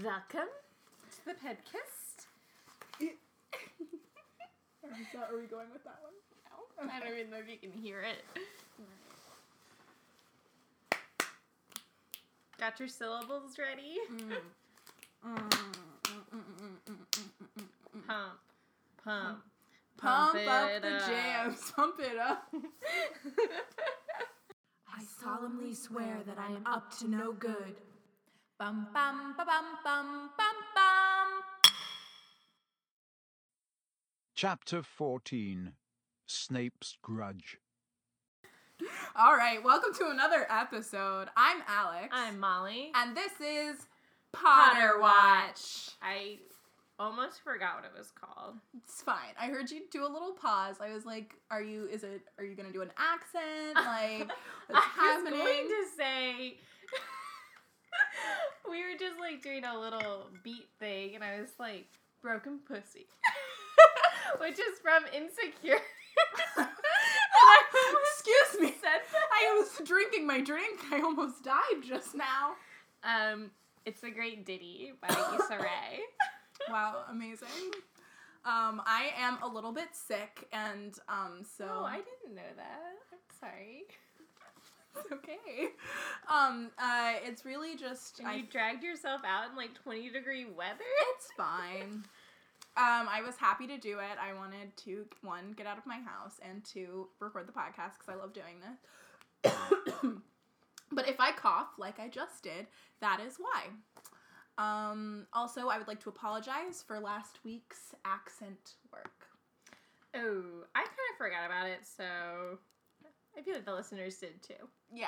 Welcome to the podcast. Is that, are we going with that one? No, I don't even know if you can hear it. Got your syllables ready? Mm. Pump, pump, Pump, it up the jams. Pump it up. I solemnly swear that I am up to no good. Bum bum ba bum bum bum bum. Chapter 14 Snape's Grudge. All right, welcome to another episode. I'm Alex. I'm Molly. and this is Potter Watch. I almost forgot what it was called. It's fine. I heard you do a little pause. I was like, "Are you? Is it? Are you gonna do an accent? Like, what's I was going to say we were just like doing a little beat thing, and I was like, "Broken pussy," which is from Insecure. and I almost Excuse me. said I was drinking my drink. I almost died just now. Um, it's a great ditty by Issa Rae. Wow, amazing. Um, I am a little bit sick, and um, so Oh, I didn't know that. I'm sorry. It's okay. Um, uh, it's really just And I you dragged yourself out in like 20 degree weather. It's fine. Um, I was happy to do it. I wanted to one get out of my house and two record the podcast because I love doing this. but if I cough like I just did, that is why. Um, also, I would like to apologize for last week's accent work. Oh, I kind of forgot about it, so I feel like the listeners did too. Yeah.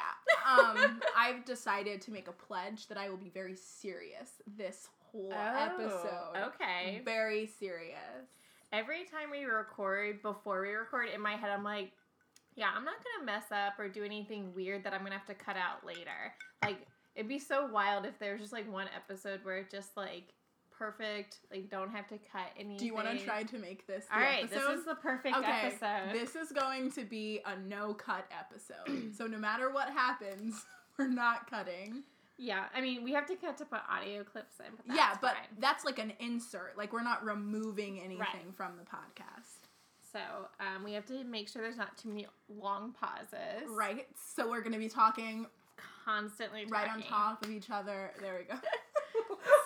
Um, I've decided to make a pledge that I will be very serious this whole episode. Oh, Okay. Very serious. Every time we record, before we record, in my head, I'm like, yeah, I'm not gonna mess up or do anything weird that I'm gonna have to cut out later. Like, it'd be so wild if there's just like one episode where it just like perfect, like don't have to cut anything. Do you want to try to make this the All right, episode? this is the perfect okay, episode. this is going to be a no cut episode. so no matter what happens, we're not cutting. yeah, I mean, we have to cut to put audio clips in, but that's yeah, but fine. that's like an insert. Like we're not removing anything Right. from the podcast. So um, we have to make sure there's not too many long pauses. Right? So we're going to be talking Constantly right on top of each other. There we go.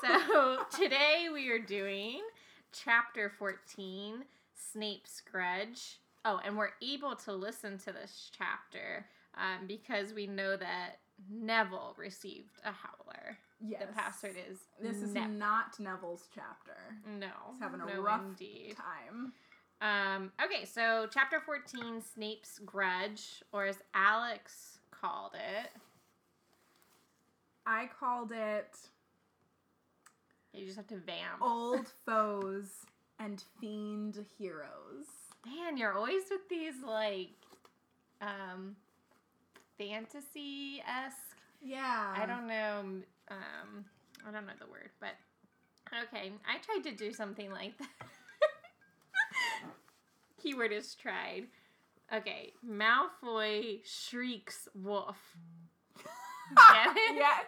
So today we are doing chapter 14, Snape's Grudge. Oh, and we're able to listen to this chapter um, because we know that Neville received a howler. yes. The password is This is Nev- not Neville's chapter. no. He's having a no rough indeed. time. Um, okay, so chapter 14, Snape's Grudge, or as Alex called it. I called it You just have to vamp. Old Foes and Fiend Heroes. Man, you're always with these like um fantasy esque. Yeah. I don't know. Um, I don't know the word, but okay. I tried to do something like that. Keyword is tried. Okay, Malfoy shrieks wolf. Get it? yeah.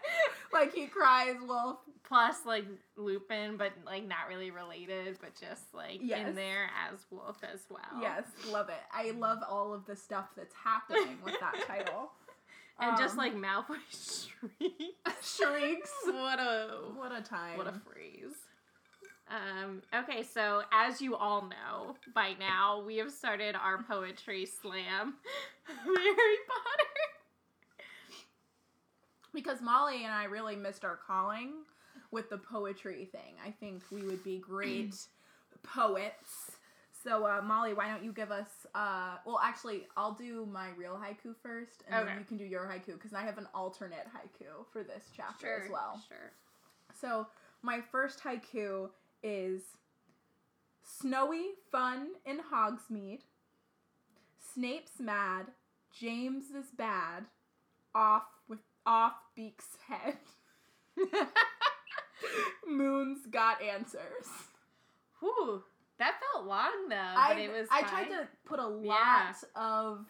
Like he cries wolf. Plus, like Lupin, but like not really related, but just like Yes. in there as wolf as well. Yes, love it. I love all of the stuff that's happening with that title. and just Um, like Malfoy shrieks. shrieks. what a What a time. What a phrase. Um, okay, so as you all know by now, we have started our poetry slam. Harry Potter. because Molly and I really missed our calling with the poetry thing. I think we would be great poets. So uh, Molly, why don't you give us? Uh, well, actually, I'll do my real haiku first, and Okay. then you can do your haiku because I have an alternate haiku for this chapter as well. Sure. So my first haiku is snowy fun in Hogsmeade. Snape's mad. James is bad. Off with off Beak's head. Moon's got answers. Whew. That felt long though, I, but it was. I tried to put a lot Yeah. of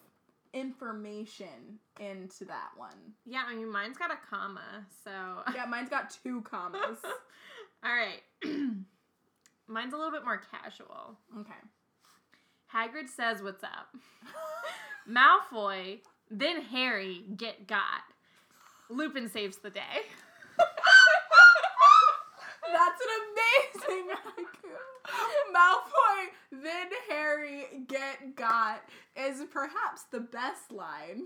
information into that one. Yeah, I mean, mine's got a comma, so. Yeah, mine's got two commas. All right. Mine's a little bit more casual. Okay. Hagrid says what's up. Malfoy, then Harry get got. Lupin saves the day. That's an amazing haiku. Malfoy, then Harry get got is perhaps the best line.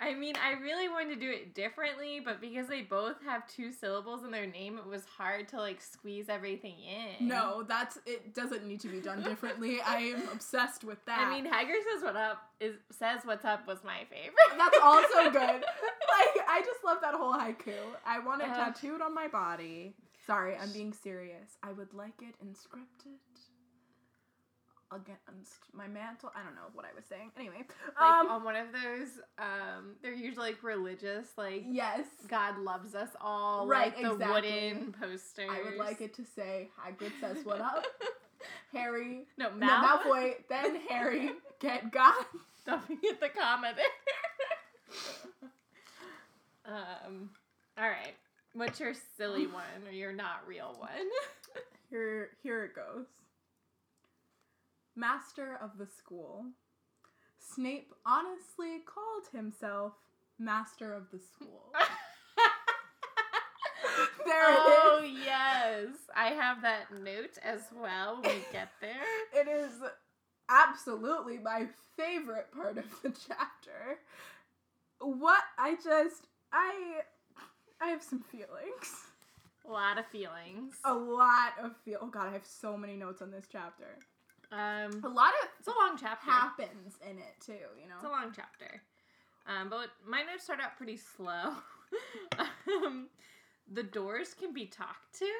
I mean, I really wanted to do it differently, but because they both have two syllables in their name, it was hard to like squeeze everything in. No, that's it doesn't need to be done differently. I am obsessed with that. I mean, Hagrid says what up is says what's up was my favorite. that's also good. Like I just love that whole haiku. I want it Uh. tattooed on my body. Sorry, I'm being serious. I would like it inscripted against my mantle. I don't know what I was saying. Anyway, like um, on one of those, um, they're usually like religious, like yes, God loves us all, Right, like the exactly. wooden posters. I would like it to say Hagrid says what up. Harry, no, no, Mal- Malfoy, then Harry get God. Don't forget the comma there. um, all right. What's your silly one or your not real one? Here, here it goes. Master of the school. Snape honestly called himself Master of the School. There oh it is. yes, I have that note as well. We get there. It is absolutely my favorite part of the chapter. What I just I I have some feelings. A lot of feelings. A lot of feel. Oh god, I have so many notes on this chapter. Um, a lot of it's a long chapter. happens in it too. You know, It's a long chapter. Um, but my notes start out pretty slow. um, the doors can be talked to.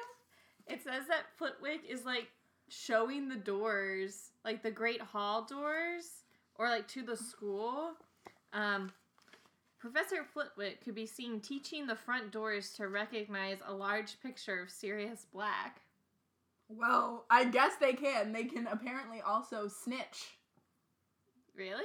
It says that Flitwick is like showing the doors, like the Great Hall doors, or like to the school. Um, Professor Flitwick could be seen teaching the front doors to recognize a large picture of Sirius Black. Well, I guess they can. They can apparently also snitch. Really?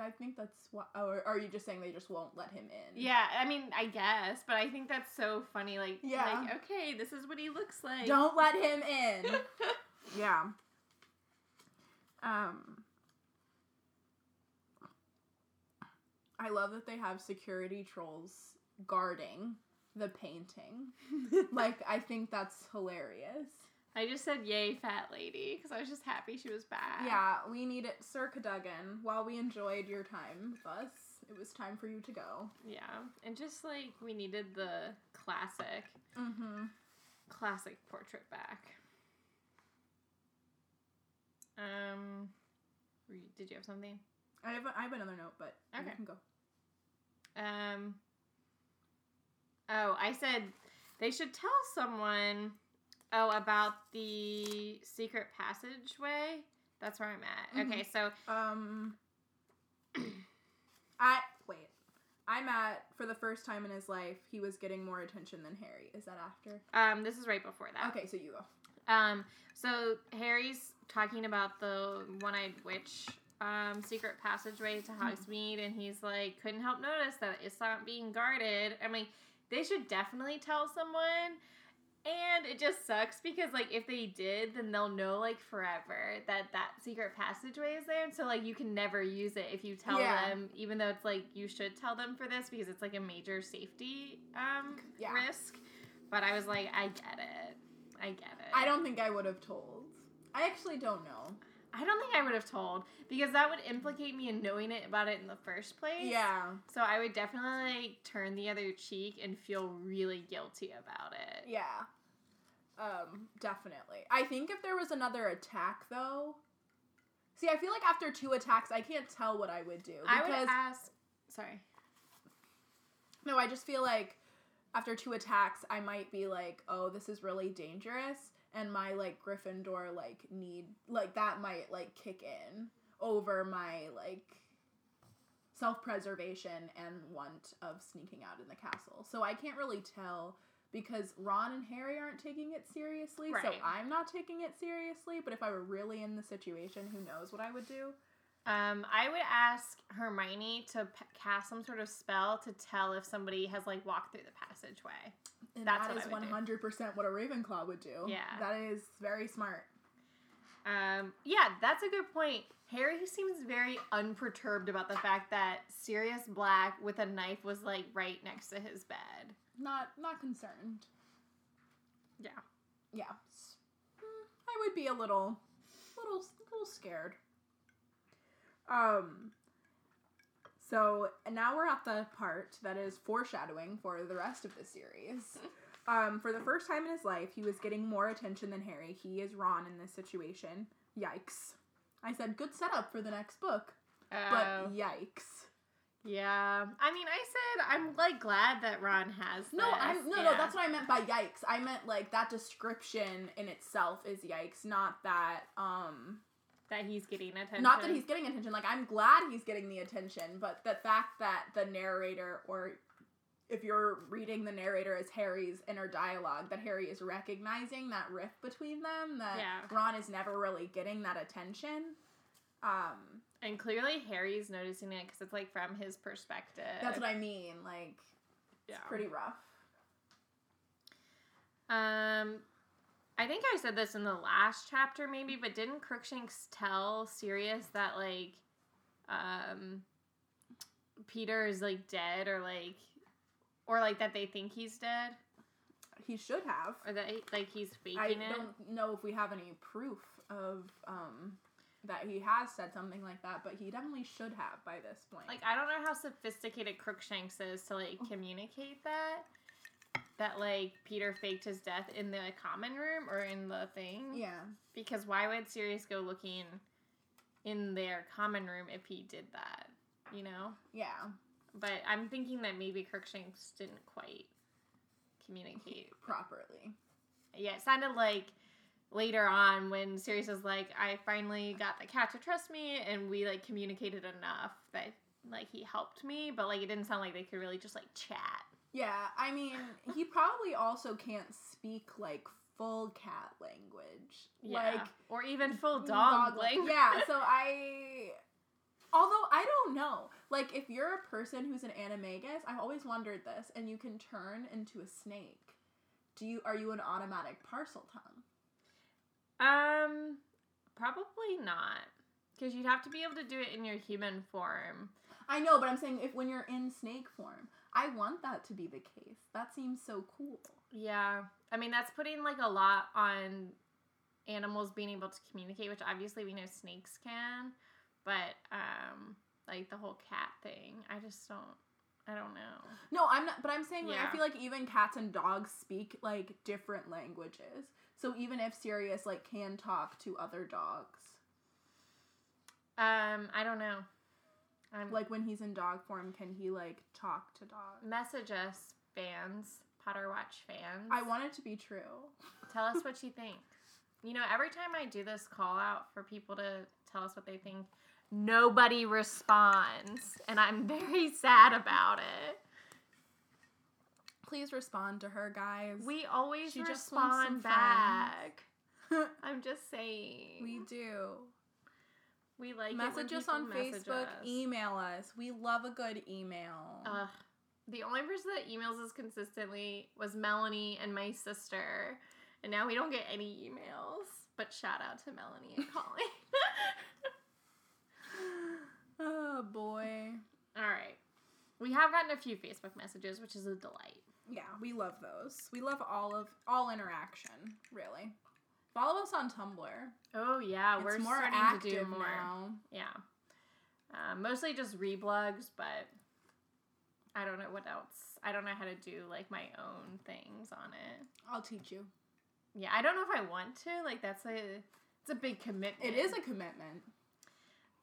I think that's what. Or are you just saying they just won't let him in? Yeah, I mean, I guess, but I think that's so funny. Like, Yeah. like okay, this is what he looks like. Don't let him in. yeah. Um. I love that they have security trolls guarding the painting. like, I think that's hilarious. I just said yay, fat lady, because I was just happy she was back. Yeah, we need it. Sir Cadogan, while we enjoyed your time with us, it was time for you to go. Yeah, and just like we needed the classic, Mm-hmm. classic portrait back. Um, did you have something? I have, I have another note, but you Okay. can go. Um. Oh, I said they should tell someone. Oh, about the secret passageway. That's where I'm at. Mhm. Okay, so Um, I wait. I'm at for the first time in his life. He was getting more attention than Harry. Is that after? um, this is right before that. Okay, so you go. Um, so Harry's talking about the one-eyed witch um, secret passageway to Hogsmeade, and he's like, couldn't help notice that it's not being guarded. I mean, they should definitely tell someone. And it just sucks because, like, if they did, then they'll know, like, forever that that secret passageway is there. And so, like, you can never use it if you tell Yeah. them, even though it's like you should tell them for this because it's like a major safety um, Yeah. risk. But I was like, I get it. I get it. I don't think I would have told. I actually don't know. I don't think I would have told because that would implicate me in knowing it about it in the first place. Yeah. So I would definitely like, turn the other cheek and feel really guilty about it. Yeah. Um, definitely. I think if there was another attack though. See, I feel like after two attacks, I can't tell what I would do I would ask. Sorry. No, I just feel like after two attacks, I might be like, oh, this is really dangerous, and my like Gryffindor like need like that might like kick in over my like self preservation and want of sneaking out in the castle. So I can't really tell because Ron and Harry aren't taking it seriously, so I'm not taking it seriously. But if I were really in the situation, who knows what I would do? Um, I would ask Hermione to p- cast some sort of spell to tell if somebody has like walked through the passageway. And That's that is I would do. one hundred percent what a Ravenclaw would do. Yeah. that is very smart. Um, yeah, that's a good point. Harry seems very unperturbed about the fact that Sirius Black with a knife was like right next to his bed. Not not concerned. Yeah. Yeah, mm, I would be a little, little, little scared. Um. So now we're at the part that is foreshadowing for the rest of the series. Um, for the first time in his life, he was getting more attention than Harry. He is Ron in this situation. Yikes! I said good setup for the next book, Oh, but yikes! yeah. I mean, I said I'm like glad that Ron has. No, this. I'm no, no. That's what I meant by yikes. I meant like that description in itself is yikes, not that. Um, that he's getting attention. not that he's getting attention. Like I'm glad he's getting the attention, but the fact that the narrator, or if you're reading the narrator as Harry's inner dialogue, that Harry is recognizing that rift between them. That Yeah. Ron is never really getting that attention. Um, And clearly Harry's noticing it because it's like from his perspective. that's what I mean. Like yeah. pretty rough. Um, I think I said this in the last chapter, maybe, but didn't Crookshanks tell Sirius that like, um, Peter is like dead, or like, or like that they think he's dead, He should have. or that he, like he's faking I it. I don't know if we have any proof of um that he has said something like that, but he definitely should have by this point. Like I don't know how sophisticated Crookshanks is to like communicate that. That like Peter faked his death in the common room or in the thing. yeah. Because why would Sirius go looking in their common room if he did that? You know? Yeah. But I'm thinking that maybe Crookshanks didn't quite communicate. Properly. Yeah, it sounded like later on when Sirius was like, I finally got the cat to trust me and we like communicated enough that like he helped me, but like it didn't sound like they could really just like chat. Yeah, I mean, he probably also can't speak like full cat language. Yeah. Like or even full dog, language. Yeah, so I although I don't know. Like if you're a person who's an animagus, I've always wondered this, and you can turn into a snake. Do you are you an automatic Parseltongue? Um, probably not, because you'd have to be able to do it in your human form. I know, but I'm saying if when you're in snake form, I want that to be the case. That seems so cool. Yeah, I mean that's putting like a lot on animals being able to communicate, which obviously we know snakes can, but um, like the whole cat thing, I just don't. I don't know. No, I'm not. But I'm saying like Yeah. I feel like even cats and dogs speak like different languages. So even if Sirius like can talk to other dogs, Um, I don't know. I'm like when he's in dog form, can he like talk to dogs? message us fans, Potter Watch fans. I want it to be true. Tell us what you think. You know, every time I do this call out for people to tell us what they think, nobody responds. And I'm very sad about it. Please respond to her, guys. We always She just respond back. I'm just saying. we do. We like message us on message Facebook. us. Email us. We love a good email. Ugh. the only person that emails us consistently was Melanie and my sister. And now we don't get any emails. But shout out to Melanie and Colleen. oh boy. All right. We have gotten a few Facebook messages, which is a delight. Yeah, we love those. We love all of all interaction, really. Follow us on Tumblr. Oh yeah, it's we're more starting active to do more. now. Yeah, uh, mostly just reblogs, but I don't know what else. I don't know how to do like my own things on it. I'll teach you. Yeah, I don't know if I want to. Like that's a it's a big commitment. It is a commitment.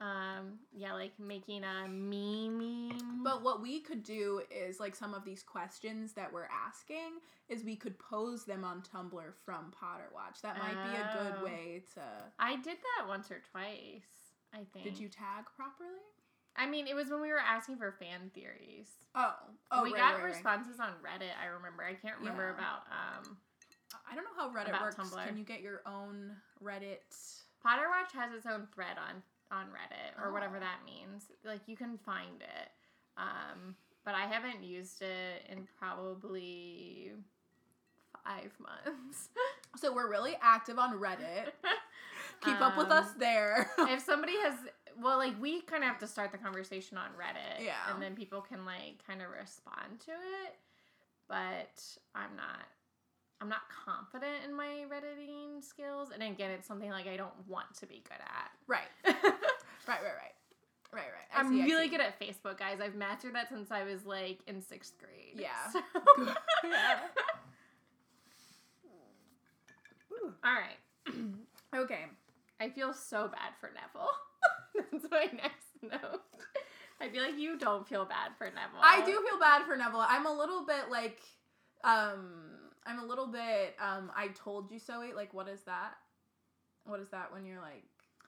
Um yeah, like making a meme. But what we could do is like some of these questions that we're asking is we could pose them on Tumblr from Potter Watch. That might be a Oh. good way to I did that once or twice. I think. Did you tag properly? I mean, it was when we were asking for fan theories. Oh. Oh, we right, got right, right. responses on Reddit. I remember. I can't remember Yeah. about um. I don't know how Reddit works. Tumblr. Can you get your own Reddit? Potter Watch has its own thread on on Reddit or whatever Oh. that means. Like you can find it. Um, but I haven't used it in probably five months. So we're really active on Reddit. Keep up with Um, us there. if somebody has, well, like we kind of have to start the conversation on Reddit, Yeah. and then people can like kind of respond to it. But I'm not, I'm not confident in my redditing skills, and again, it's something like I don't want to be good at. right. Right, right, right. Right, right. I I'm see, really good at Facebook, guys. I've mastered that since I was like in sixth grade. Yeah. So- Yeah. All right. Okay. I feel so bad for Neville. That's my next note. I feel like you don't feel bad for Neville. I do feel bad for Neville. I'm a little bit like, um, I'm a little bit, um, I told you so. Wait, like, what is that? What is that when you're like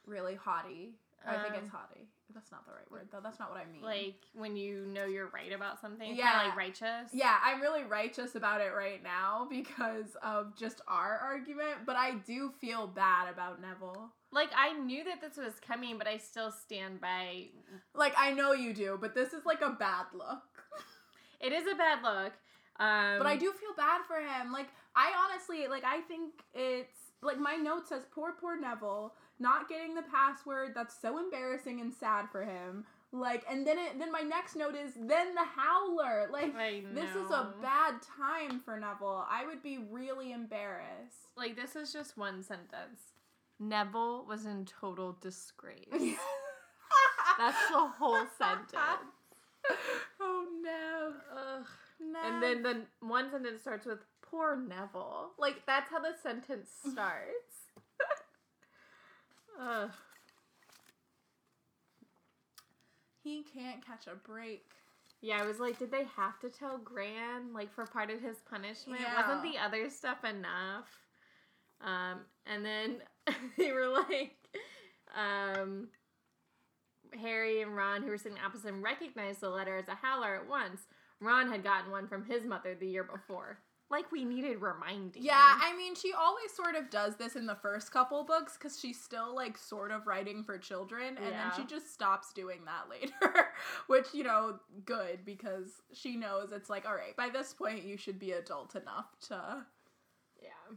really haughty? I think it's Um, haughty. That's not the right word though. That's not what I mean. Like when you know you're right about something. Yeah. Yeah. like righteous. Yeah, I'm really righteous about it right now because of just our argument, but I do feel bad about Neville. Like I knew that this was coming, but I still stand by. Like, I know you do, but this is like a bad look. It is a bad look. Um, But I do feel bad for him. Like, I honestly, like, I think it's, like, my note says, poor, poor Neville, not getting the password. That's so embarrassing and sad for him. Like, and then it, then my next note is, then the Howler. Like, this is a bad time for Neville. I would be really embarrassed. Like this is just one sentence. Neville was in total disgrace. That's the whole sentence. oh no. Ugh. And then the one sentence starts with poor Neville. Like that's how the sentence starts. Ugh. he can't catch a break. Yeah, I was like, did they have to tell Gran like for part of his punishment? Yeah. Wasn't the other stuff enough? Um, and then they were like, um, Harry and Ron, who were sitting opposite him, recognized the letter as a howler at once. Ron had gotten one from his mother the year before. Like we needed reminding. Yeah, I mean, she always sort of does this in the first couple books because she's still like sort of writing for children, and Yeah. then she just stops doing that later, which you know, good because she knows it's like, all right, by this point, you should be adult enough to yeah.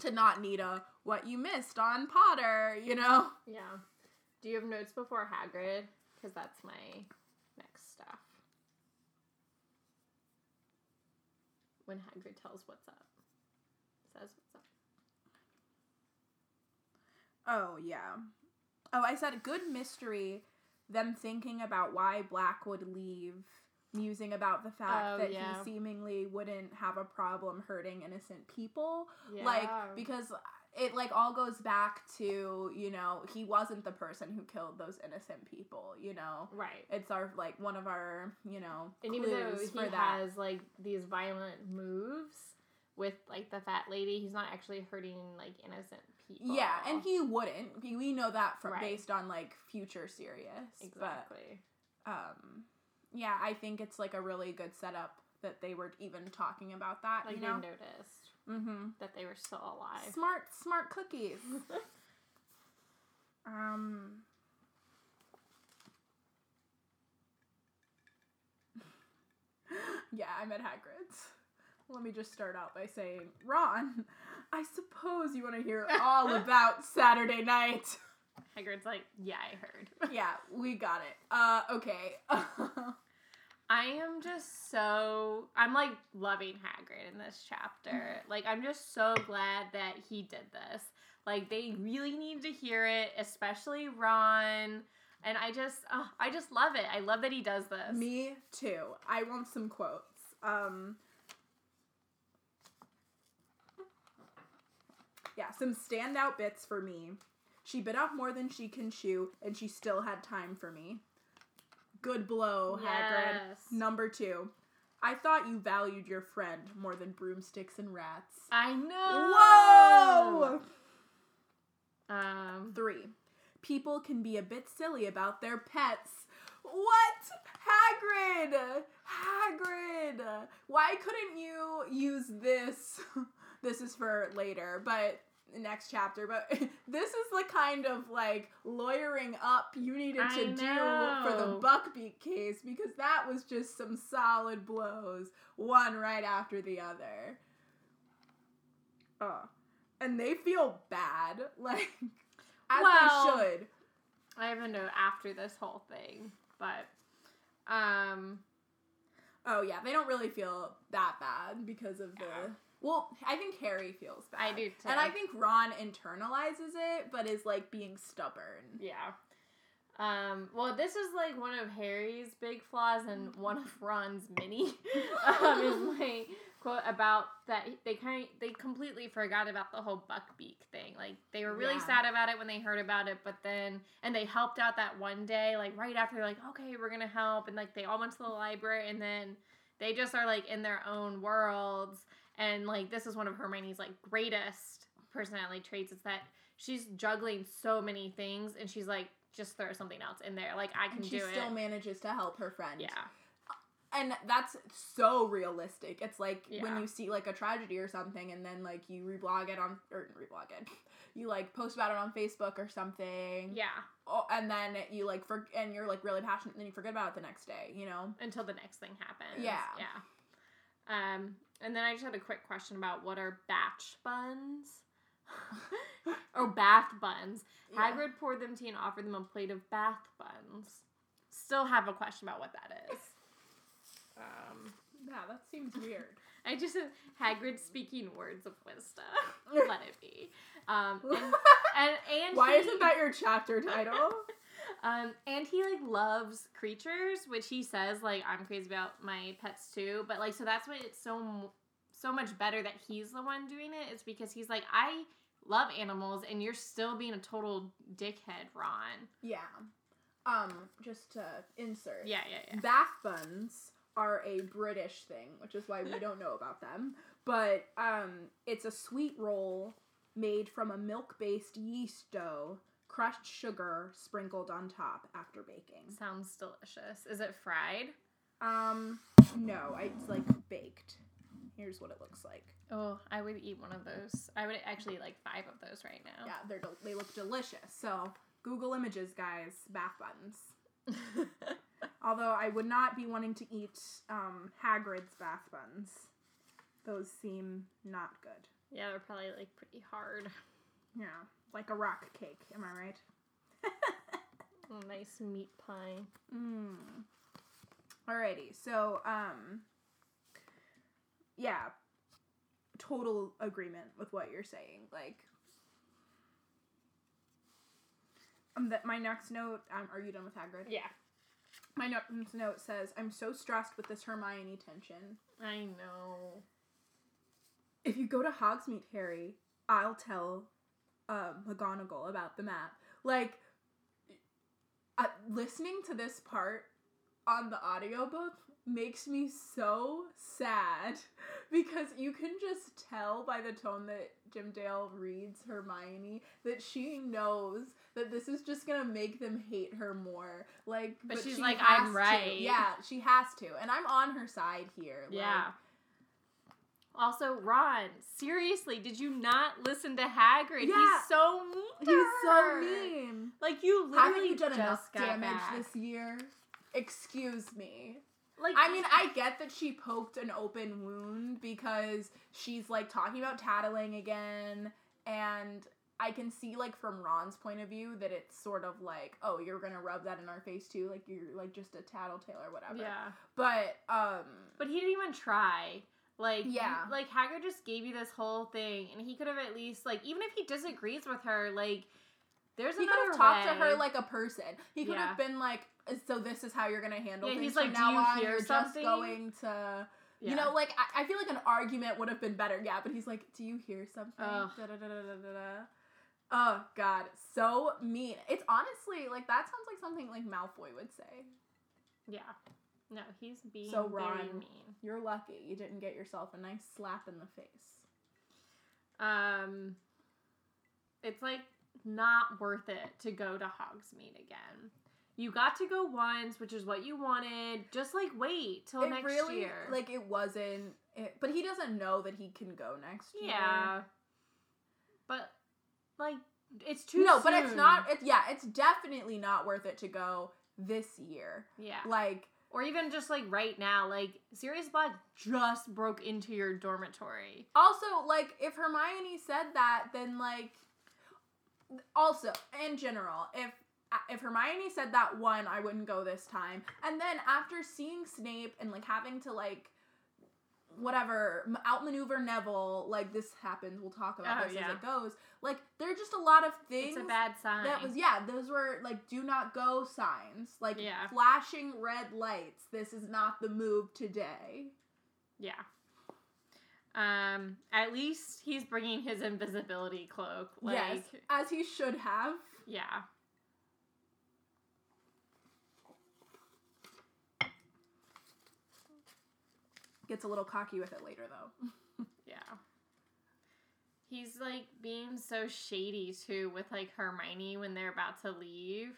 to not need a what you missed on Potter, you know. Yeah. Do you have notes before Hagrid? Because that's my next stuff. When Hagrid tells what's up. Says what's up. Oh yeah. Oh, I said good mystery. Them thinking about why Black would leave, musing about the fact Oh, that yeah. he seemingly wouldn't have a problem hurting innocent people. Yeah. Like because it like all goes back to you know he wasn't the person who killed those innocent people. You know, Right. it's our like one of our you know And even though he that. has like these violent moves with like the fat lady, he's not actually hurting like innocent people. Yeah, and he wouldn't. We know that from Right. based on like future Sirius. But exactly. um yeah i think it's like a really good setup that they were even talking about that like you they know noticed mm-hmm. that they were still alive. smart smart cookies. Um yeah i'm at hagrid's. Let me just start out by saying ron i suppose you want to hear all about saturday night. Hagrid's like, yeah, I heard. yeah we got it. Uh okay I am just so I'm like loving Hagrid in this chapter. Like I'm just so glad that he did this. Like they really need to hear it, especially Ron. And I just oh, I just love it. I love that he does this. Me too. I want some quotes. Um Yeah, some standout bits for me. She bit off more than she can chew, and she still had time for me. Good blow, Hagrid. Yes. Number two. I thought you valued your friend more than broomsticks and rats. I know. Whoa! Um Three. People can be a bit silly about their pets. What? Hagrid! Hagrid! Why couldn't you use this? this is for later, but next chapter, but this is the kind of like lawyering up you needed to do for the know. Buckbeak case because that was just some solid blows, one right after the other. Uh, and they feel bad, like as Well, they should. I have a note after this whole thing, but um, Oh yeah, they don't really feel that bad because of the. Yeah. Well, I think Harry feels bad. I do too. And I think Ron internalizes it, but is like being stubborn. yeah. Um, well, this is like one of Harry's big flaws and one of Ron's many. um, is my quote about that they kind of, they completely forgot about the whole Buckbeak thing. Like they were really Yeah. sad about it when they heard about it, but then and they helped out that one day, like right after they're like, okay, we're gonna help, and like they all went to the library, and then they just are like in their own worlds, and like this is one of Hermione's like greatest personality traits is that she's juggling so many things, and she's like just throw something else in there, like I can And she do still it. manages to help her friend. yeah, And that's so realistic. It's like Yeah. when you see like a tragedy or something and then like you reblog it on or reblog it. You like post about it on Facebook or something. yeah. Oh, and then you like for and you're like really passionate and then you forget about it the next day, you know? until the next thing happens. Yeah. Yeah. Um, and then I just had a quick question about what are batch buns? or bath buns. Yeah. Hagrid poured them tea and offered them a plate of bath buns. Still have a question about what that is. Um, Yeah, that seems weird. I just said Hagrid speaking words of wisdom. Let it be. Um, and and, and Why he- isn't that your chapter title? Um, and he like loves creatures, which he says like I'm crazy about my pets too. But like, so that's why it's so so much better that he's the one doing it. It's because he's like I love animals, and you're still being a total dickhead, Ron. yeah. Um, just to insert. Yeah, yeah, yeah. Bath buns are a British thing, which is why we don't know about them. But um, it's a sweet roll made from a milk-based yeast dough, crushed sugar sprinkled on top after baking. Sounds delicious. Is it fried? Um, no, it's like baked. Here's what it looks like. Oh, I would eat one of those. I would actually like five of those right now. Yeah, they're del- they look delicious. So Google images, guys. Bath buns. Although I would not be wanting to eat um, Hagrid's bath buns. Those seem not good. yeah, they're probably like pretty hard. Yeah, like a rock cake. Am I right? Oh, nice meat pie. Mm. Alrighty, so um, yeah, total agreement with what you're saying. Like, um, that my next note. Um, are you done with Hagrid? Yeah, My no- note says, "I'm so stressed with this Hermione tension. I know. If you go to Hogsmeade, Harry, I'll tell uh, McGonagall about the map." Like, uh, listening to this part on the audiobook makes me so sad because you can just tell by the tone that Jim Dale reads Hermione that she knows that this is just gonna make them hate her more. Like, But she's she like, "I'm to." right. Yeah, she has to, and I'm on her side here. Like, Yeah. Also, Ron, seriously, did you not listen to Hagrid? Yeah. He's so mean. he's so mean. Like you Haven't literally you done just enough damage back. this year? Excuse me. Like I mean, I get that she poked an open wound because she's like talking about tattling again, and I can see like from Ron's point of view that it's sort of like, oh, you're gonna rub that in our face too, like you're like just a tattletale or whatever. yeah, But um, but he didn't even try. Like Yeah. like Hagrid just gave you this whole thing, and he could have at least like even if he disagrees with her, like there's he could another have talked to her like a person. He could Yeah. have been like, uh, so this is how you're gonna handle Yeah, things he's from like, "Do now you on. hear you're something?" just going to. Yeah. You know, like I, I feel like an argument would have been better. Yeah, but he's like, "Do you hear something?" Da, da, da. Oh God, so mean. It's honestly like that sounds like something like Malfoy would say. yeah, no, he's being So, very Ron, mean. You're lucky you didn't get yourself a nice slap in the face. Um, it's like not worth it to go to Hogsmeade again. You got to go once, which is what you wanted. Just like wait till it next really year. like it wasn't. It, but he doesn't know that he can go next year. yeah, but like it's too no, but it's not. It's yeah, it's definitely not worth it to go this year. Yeah. Like Or even just like right now, like Sirius Black just broke into your dormitory. also like if Hermione said that, then like also in general, if if Hermione said that one, I wouldn't go this time. And then after seeing Snape and like having to like whatever outmaneuver Neville, like this happens. We'll talk about Oh, this yeah. as it goes. Like there are just a lot of things. It's a bad sign. That was yeah, those were like do not go signs. Like Yeah. flashing red lights. This is not the move today. Yeah. Um, at least he's bringing his invisibility cloak. Like, yes, as he should have. yeah. Gets a little cocky with it later though. Yeah. He's like being so shady too with like Hermione when they're about to leave.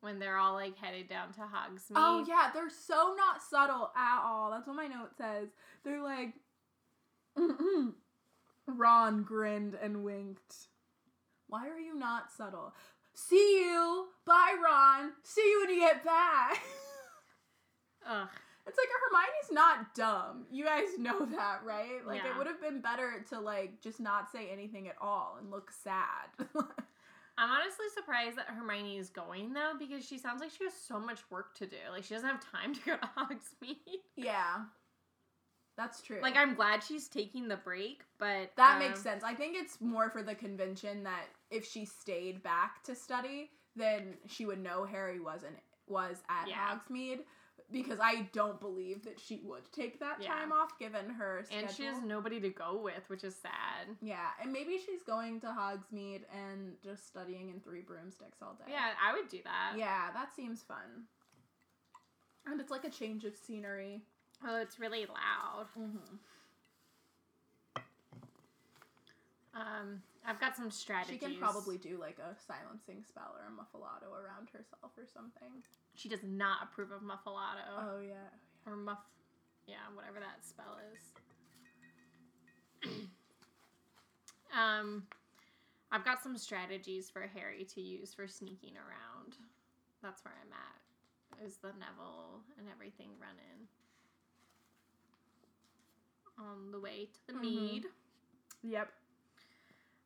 When they're all like headed down to Hogsmeade. Oh yeah, they're so not subtle at all. That's what my note says. They're like Ron grinned and winked. Why are you not subtle? See you. Bye, Ron. See you when you get back. Ugh. It's like Hermione's not dumb. You guys know that, right? Like Yeah. it would have been better to like just not say anything at all and look sad. I'm honestly surprised that Hermione is going though because she sounds like she has so much work to do. Like she doesn't have time to go to Hogsmeade. yeah. That's true. Like I'm glad she's taking the break, but That um, makes sense. I think it's more for the convention that if she stayed back to study, then she would know Harry wasn't was at Yeah. Hogsmeade. Because I don't believe that she would take that Yeah. time off given her schedule. And she has nobody to go with, which is sad. yeah, and maybe she's going to Hogsmeade and just studying in three broomsticks all day. Yeah, I would do that. Yeah, that seems fun. And it's like a change of scenery. Oh, it's really loud. Mm-hmm. Um, I've got some strategies. She can probably do like a silencing spell or a muffliato around herself or something. She does not approve of Muffliato Oh yeah. or Muff. Yeah, whatever that spell is. um, I've got some strategies for Harry to use for sneaking around. That's where I'm at. Is the Neville and everything running on the way to the Mhm. mead? Yep.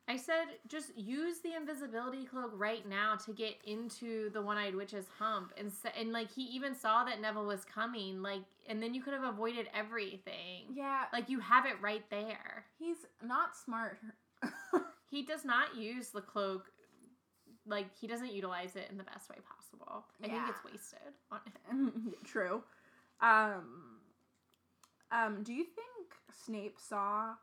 I said just use the invisibility cloak right now to get into the one-eyed witch's hump and s and like he even saw that Neville was coming like and then you could have avoided everything. Yeah. Like you have it right there. He's not smart. He does not use the cloak like he doesn't utilize it in the best way possible. I think it's wasted on him. True. Um um do you think Snape saw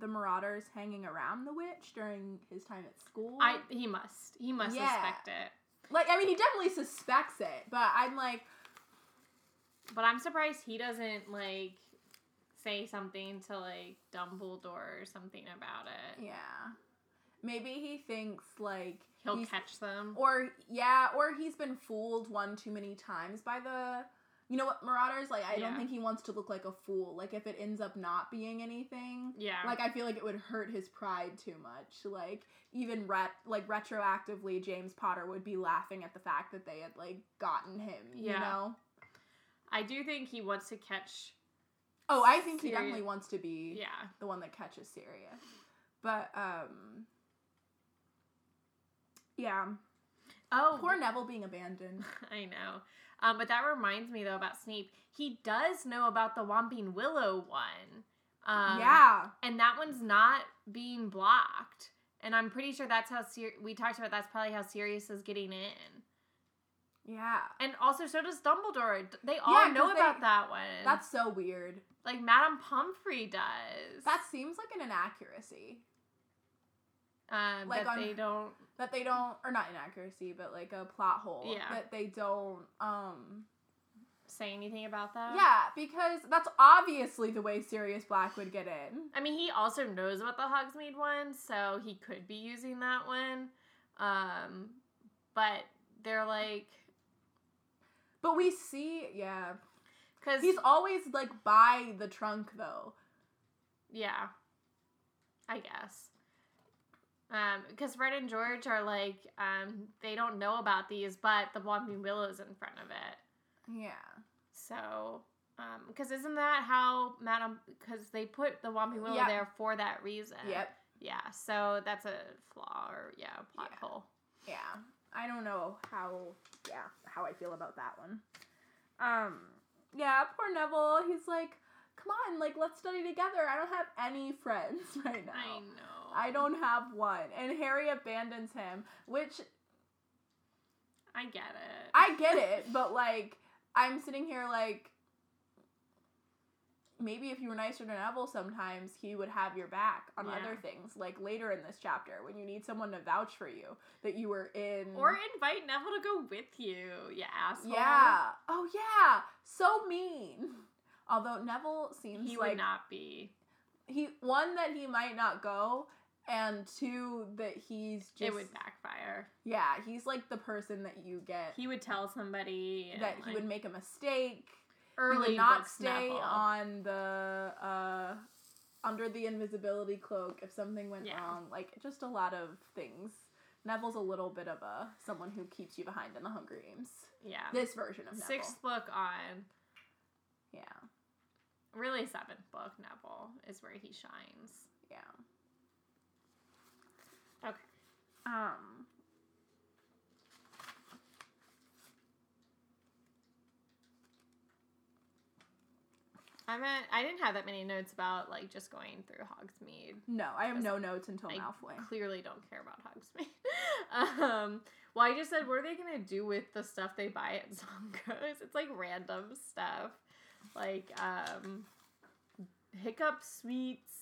the marauders hanging around the witch during his time at school? I he must. He must Yeah. suspect it. like I mean he definitely suspects it, but I'm like But I'm surprised he doesn't like say something to like Dumbledore or something about it. yeah. Maybe he thinks like He'll catch them. or yeah, or he's been fooled one too many times by the you know what marauders like I don't think he wants to look like a fool. Like if it ends up not being anything, Yeah. like I feel like it would hurt his pride too much. Like even ret like retroactively James Potter would be laughing at the fact that they had like gotten him, you Yeah. know? I do think he wants to catch. Oh, I think he definitely wants to be Yeah. the one that catches Sirius. But um yeah, Oh, poor Neville being abandoned. I know. Um, but that reminds me though about Snape. He does know about the Whomping Willow one. Um, yeah. And that one's not being blocked. And I'm pretty sure that's how Sir- we talked about. That's probably how Sirius is getting in. Yeah. And also, so does Dumbledore. They all Yeah, know they- about that one. That's so weird. like Madame Pomfrey does. That seems like an inaccuracy um, like that on- they don't. that they don't, or not inaccuracy, but like a plot hole Yeah. that they don't. um say anything about that. Yeah, because that's obviously the way Sirius Black would get in. I mean, he also knows about the Hogsmeade one, so he could be using that one. Um, but they're like, But we see, yeah, because he's always like by the trunk though. yeah, I guess. Um, because Fred and George are like, um, they don't know about these, but the Whomping Willow's in front of it. Yeah. So, um, because isn't that how Madame? Because they put the Whomping Willow Yeah. there for that reason. Yep. Yeah. So that's a flaw or yeah, plot Yeah. hole. Yeah. I don't know how yeah, how I feel about that one. Um yeah, poor Neville, he's like, Come on, like let's study together. I don't have any friends right now. I know. I don't have one. And Harry abandons him, which I get it. I get it, but like I'm sitting here like maybe if you were nicer to Neville sometimes he would have your back on Yeah. other things. Like later in this chapter when you need someone to vouch for you that you were in Or invite Neville to go with you, you asshole. Yeah. Oh yeah. So mean. Although Neville seems He like would not be. he one that he might not go and two that he's just it would backfire. yeah he's like the person that you get He would tell somebody that he would make a mistake early he would not stay on the uh under the invisibility cloak if something went Yeah. wrong like just a lot of things neville's a little bit of a someone who keeps you behind in the hunger games Yeah. this version of neville Sixth book on. yeah Really, seventh book, Neville, is where he shines. yeah Okay. Um I'm at, I didn't have that many notes about like just going through Hogsmeade. no i have no notes until I malfoy clearly don't care about Hogsmeade. um, well, I just said, what are they gonna do with the stuff they buy at Zonko's? It's like random stuff, like um, hiccup sweets,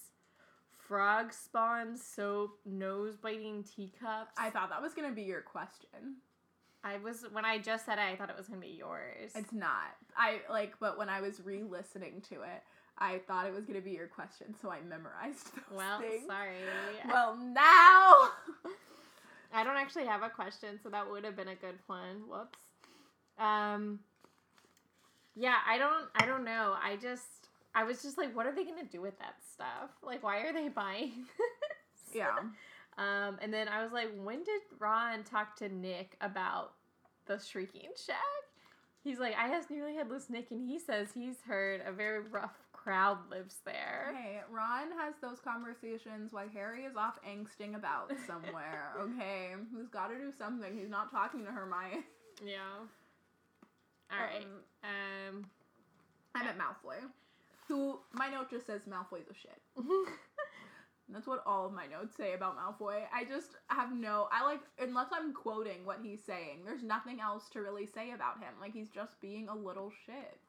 frog spawn soap, nose biting teacups. I thought that was gonna be your question. I was when I just said it, I thought it was gonna be yours. It's not. I like, but when I was re-listening to it, I thought it was gonna be your question, so I memorized those well, things. sorry. Well, now. I don't actually have a question, so that would have been a good one. Whoops. Um Yeah, I don't I don't know. I just I was just like, what are they gonna do with that stuff? Like why are they buying this? yeah. Um and then I was like, when did Ron talk to Nick about the shrieking shack? He's like, I asked nearly headless Nick and he says he's heard a very rough crowd lives there. Hey, Ron has those conversations while Harry is off angsting about somewhere. Okay, he's got to do something. He's not talking to Hermione. Yeah. Alright. Um, Um I'm at Malfoy, who my note just says Malfoy's a shit. That's what all of my notes say about Malfoy. I just have no. I like unless I'm quoting what he's saying. There's nothing else to really say about him. Like he's just being a little shit.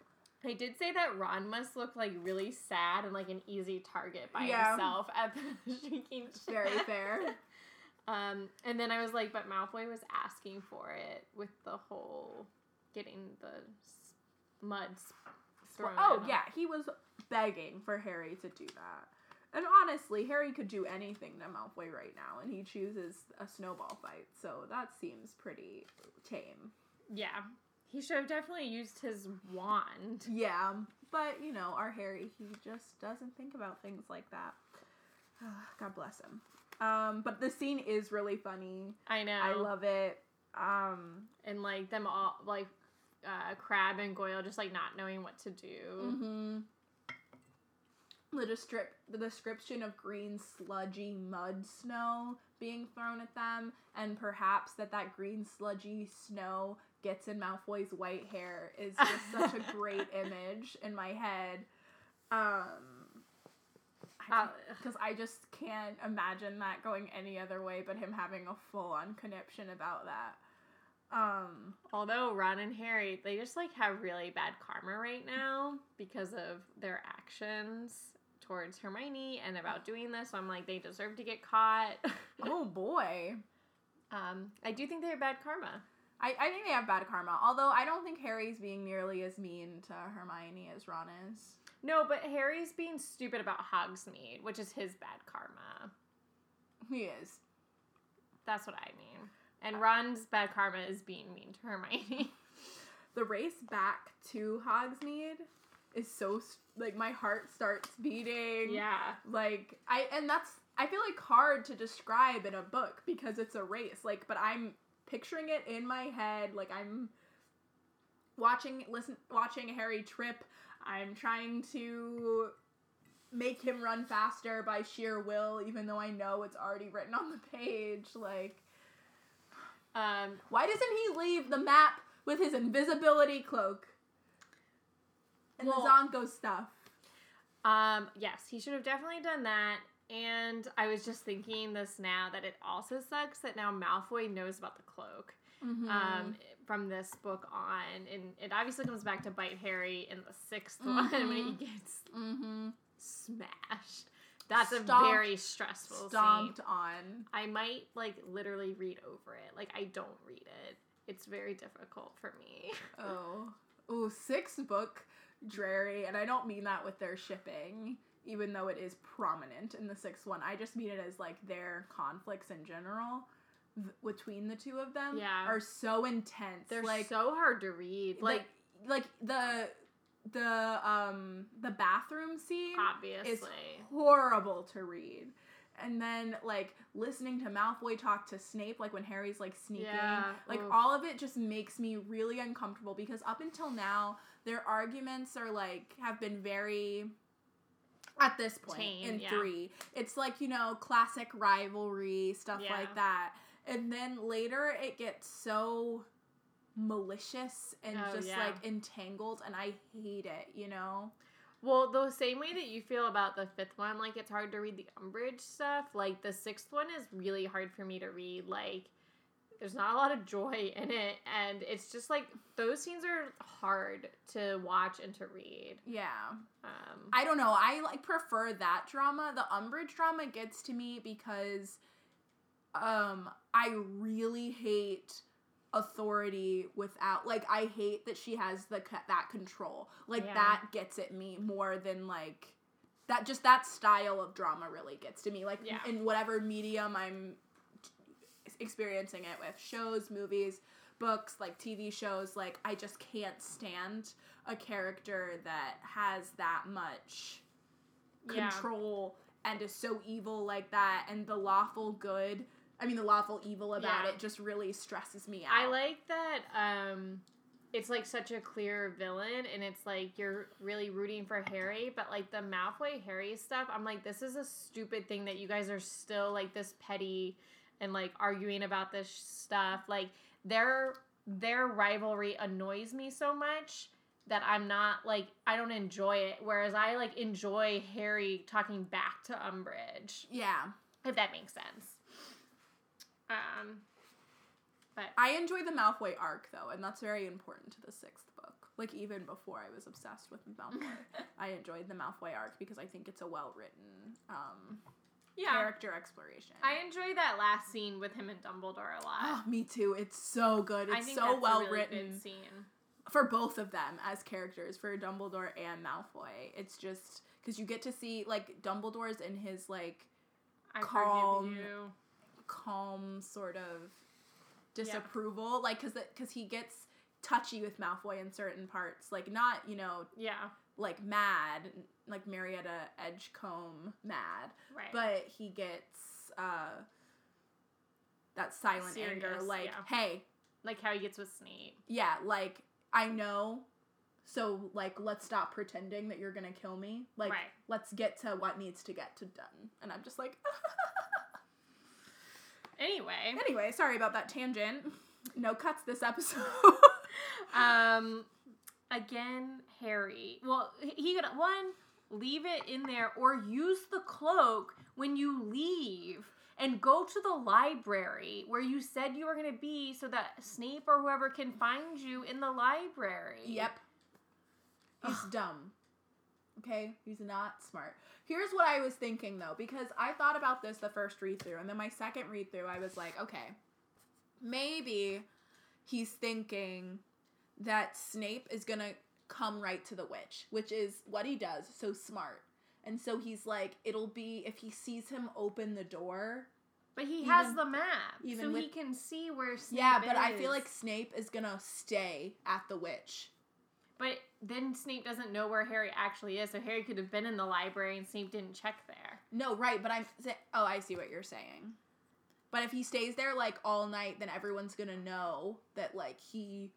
I did say that Ron must look like really sad and like an easy target by Yeah. himself at the shrieking Very shack. fair. Um, and then I was like, but Malfoy was asking for it with the whole getting the mud thrown. oh yeah, he was begging for Harry to do that. And honestly, Harry could do anything to Malfoy right now, and he chooses a snowball fight. So that seems pretty tame. yeah. He should have definitely used his wand. Yeah, but you know, our Harry, he just doesn't think about things like that. God bless him. Um, but the scene is really funny. I know. I love it. Um, and like them all, like uh, Crabbe and Goyle, just like not knowing what to do. mhm. The descrip- the description of green sludgy mud snow being thrown at them, and perhaps that that green sludgy snow gets in Malfoy's white hair is just such a great image in my head. Um, Uh, because I just can't imagine that going any other way but him having a full on conniption about that. Um, Although Ron and Harry, they just like have really bad karma right now because of their actions towards Hermione and about doing this. So I'm like, they deserve to get caught. oh boy. um, I do think they have bad karma. I, I think they have bad karma. Although I don't think Harry's being nearly as mean to Hermione as Ron is. No, but Harry's being stupid about Hogsmeade, which is his bad karma. He is. That's what I mean. And Ron's bad karma is being mean to Hermione. The race back to Hogsmeade is so like my heart starts beating. Yeah. Like I and that's I feel like hard to describe in a book because it's a race. Like but I'm picturing it in my head like I'm watching listen watching Harry trip. I'm trying to make him run faster by sheer will even though I know it's already written on the page like Um, why doesn't he leave the map with his invisibility cloak and Well- the Zonko stuff? Um, yes, he should have definitely done that. And I was just thinking this now that it also sucks that now Malfoy knows about the cloak. Mm-hmm. Um, from this book on, and it obviously comes back to bite Harry in the 6th one when he Mhm. gets mm-hmm. smashed. That's a very stressful stomped scene. on. I might like literally read over it. Like I don't read it. It's very difficult for me. Oh, oh, sixth book, Drarry, and I don't mean that with their shipping, even though it is prominent in the sixth one. I just mean it as like their conflicts in general th- between the two of them. Yeah. are so intense. They're like so hard to read. Like like the the um the bathroom scene obviously is horrible to read. And then like listening to Malfoy talk to Snape, like when Harry's like sneaking, Yeah, like oof. all of it just makes me really uncomfortable because up until now, their arguments are like have been very at this point in yeah. three. It's like, you know, classic rivalry, stuff Yeah. like that. And then later it gets so malicious and Oh, just yeah. like entangled and I hate it, you know? Well, the same way that you feel about the fifth one, like it's hard to read the Umbridge stuff. Like the sixth one is really hard for me to read. Like there's not a lot of joy in it, and it's just like those scenes are hard to watch and to read. Yeah. Um, I don't know. I like prefer that drama. The Umbridge drama gets to me because um I really hate authority without like I hate that she has the that control. Like Yeah. that gets at me more than like that just that style of drama really gets to me like Yeah. in whatever medium I'm experiencing it with shows, movies, books, like TV shows, like I just can't stand a character that has that much Yeah. control and is so evil like that and the lawful good I mean the lawful evil about Yeah. it just really stresses me out. I like that. Um, it's like such a clear villain, and it's like you're really rooting for Harry, but like the Malfoy Harry stuff, I'm like, this is a stupid thing that you guys are still like this petty and like arguing about this stuff. Like their their rivalry annoys me so much that I'm not like I don't enjoy it. Whereas I like enjoy Harry talking back to Umbridge, Yeah. if that makes sense. Um, but I enjoy the Malfoy arc though, and that's very important to the sixth book. Like even before I was obsessed with Malfoy, I enjoyed the Malfoy arc because I think it's a well written um, yeah, character exploration. I enjoy that last scene with him and Dumbledore a lot. Oh, me too. It's so good. I It's think so that's a well really written Good scene. for both of them as characters, for Dumbledore and Malfoy. It's just because you get to see like Dumbledore's in his like I Calm. calm sort of disapproval, like because because he gets touchy with Malfoy in certain parts, like not you know Yeah, like mad, like Marietta Edgecombe mad, right. but he gets uh that silent anger, like yeah. hey, like how he gets with Snape. yeah, like I know. So like let's stop pretending that you're gonna kill me. Like Right. let's get to what needs to get to done. And I'm just like Anyway, Anyway, sorry about that tangent. No cuts this episode. um, again, Harry. Well, he could one leave it in there or use the cloak when you leave and go to the library where you said you were going to be so that Snape or whoever can find you in the library. yep. He's dumb. Okay? He's not smart. Here's what I was thinking though, because I thought about this the first read through, and then my second read through, I was like, okay, maybe he's thinking that Snape is gonna come right to the witch, which is what he does, so smart. And so he's like, it'll be if he sees him open the door. But he Even- has the map, even so he can see where Snape yeah, but I feel like Snape is gonna stay at the witch. But then Snape doesn't know where Harry actually is, so Harry could have been in the library and Snape didn't check there. No, right, but I'm oh, I see what you're saying. But if he stays there like all night, then everyone's gonna know that like he,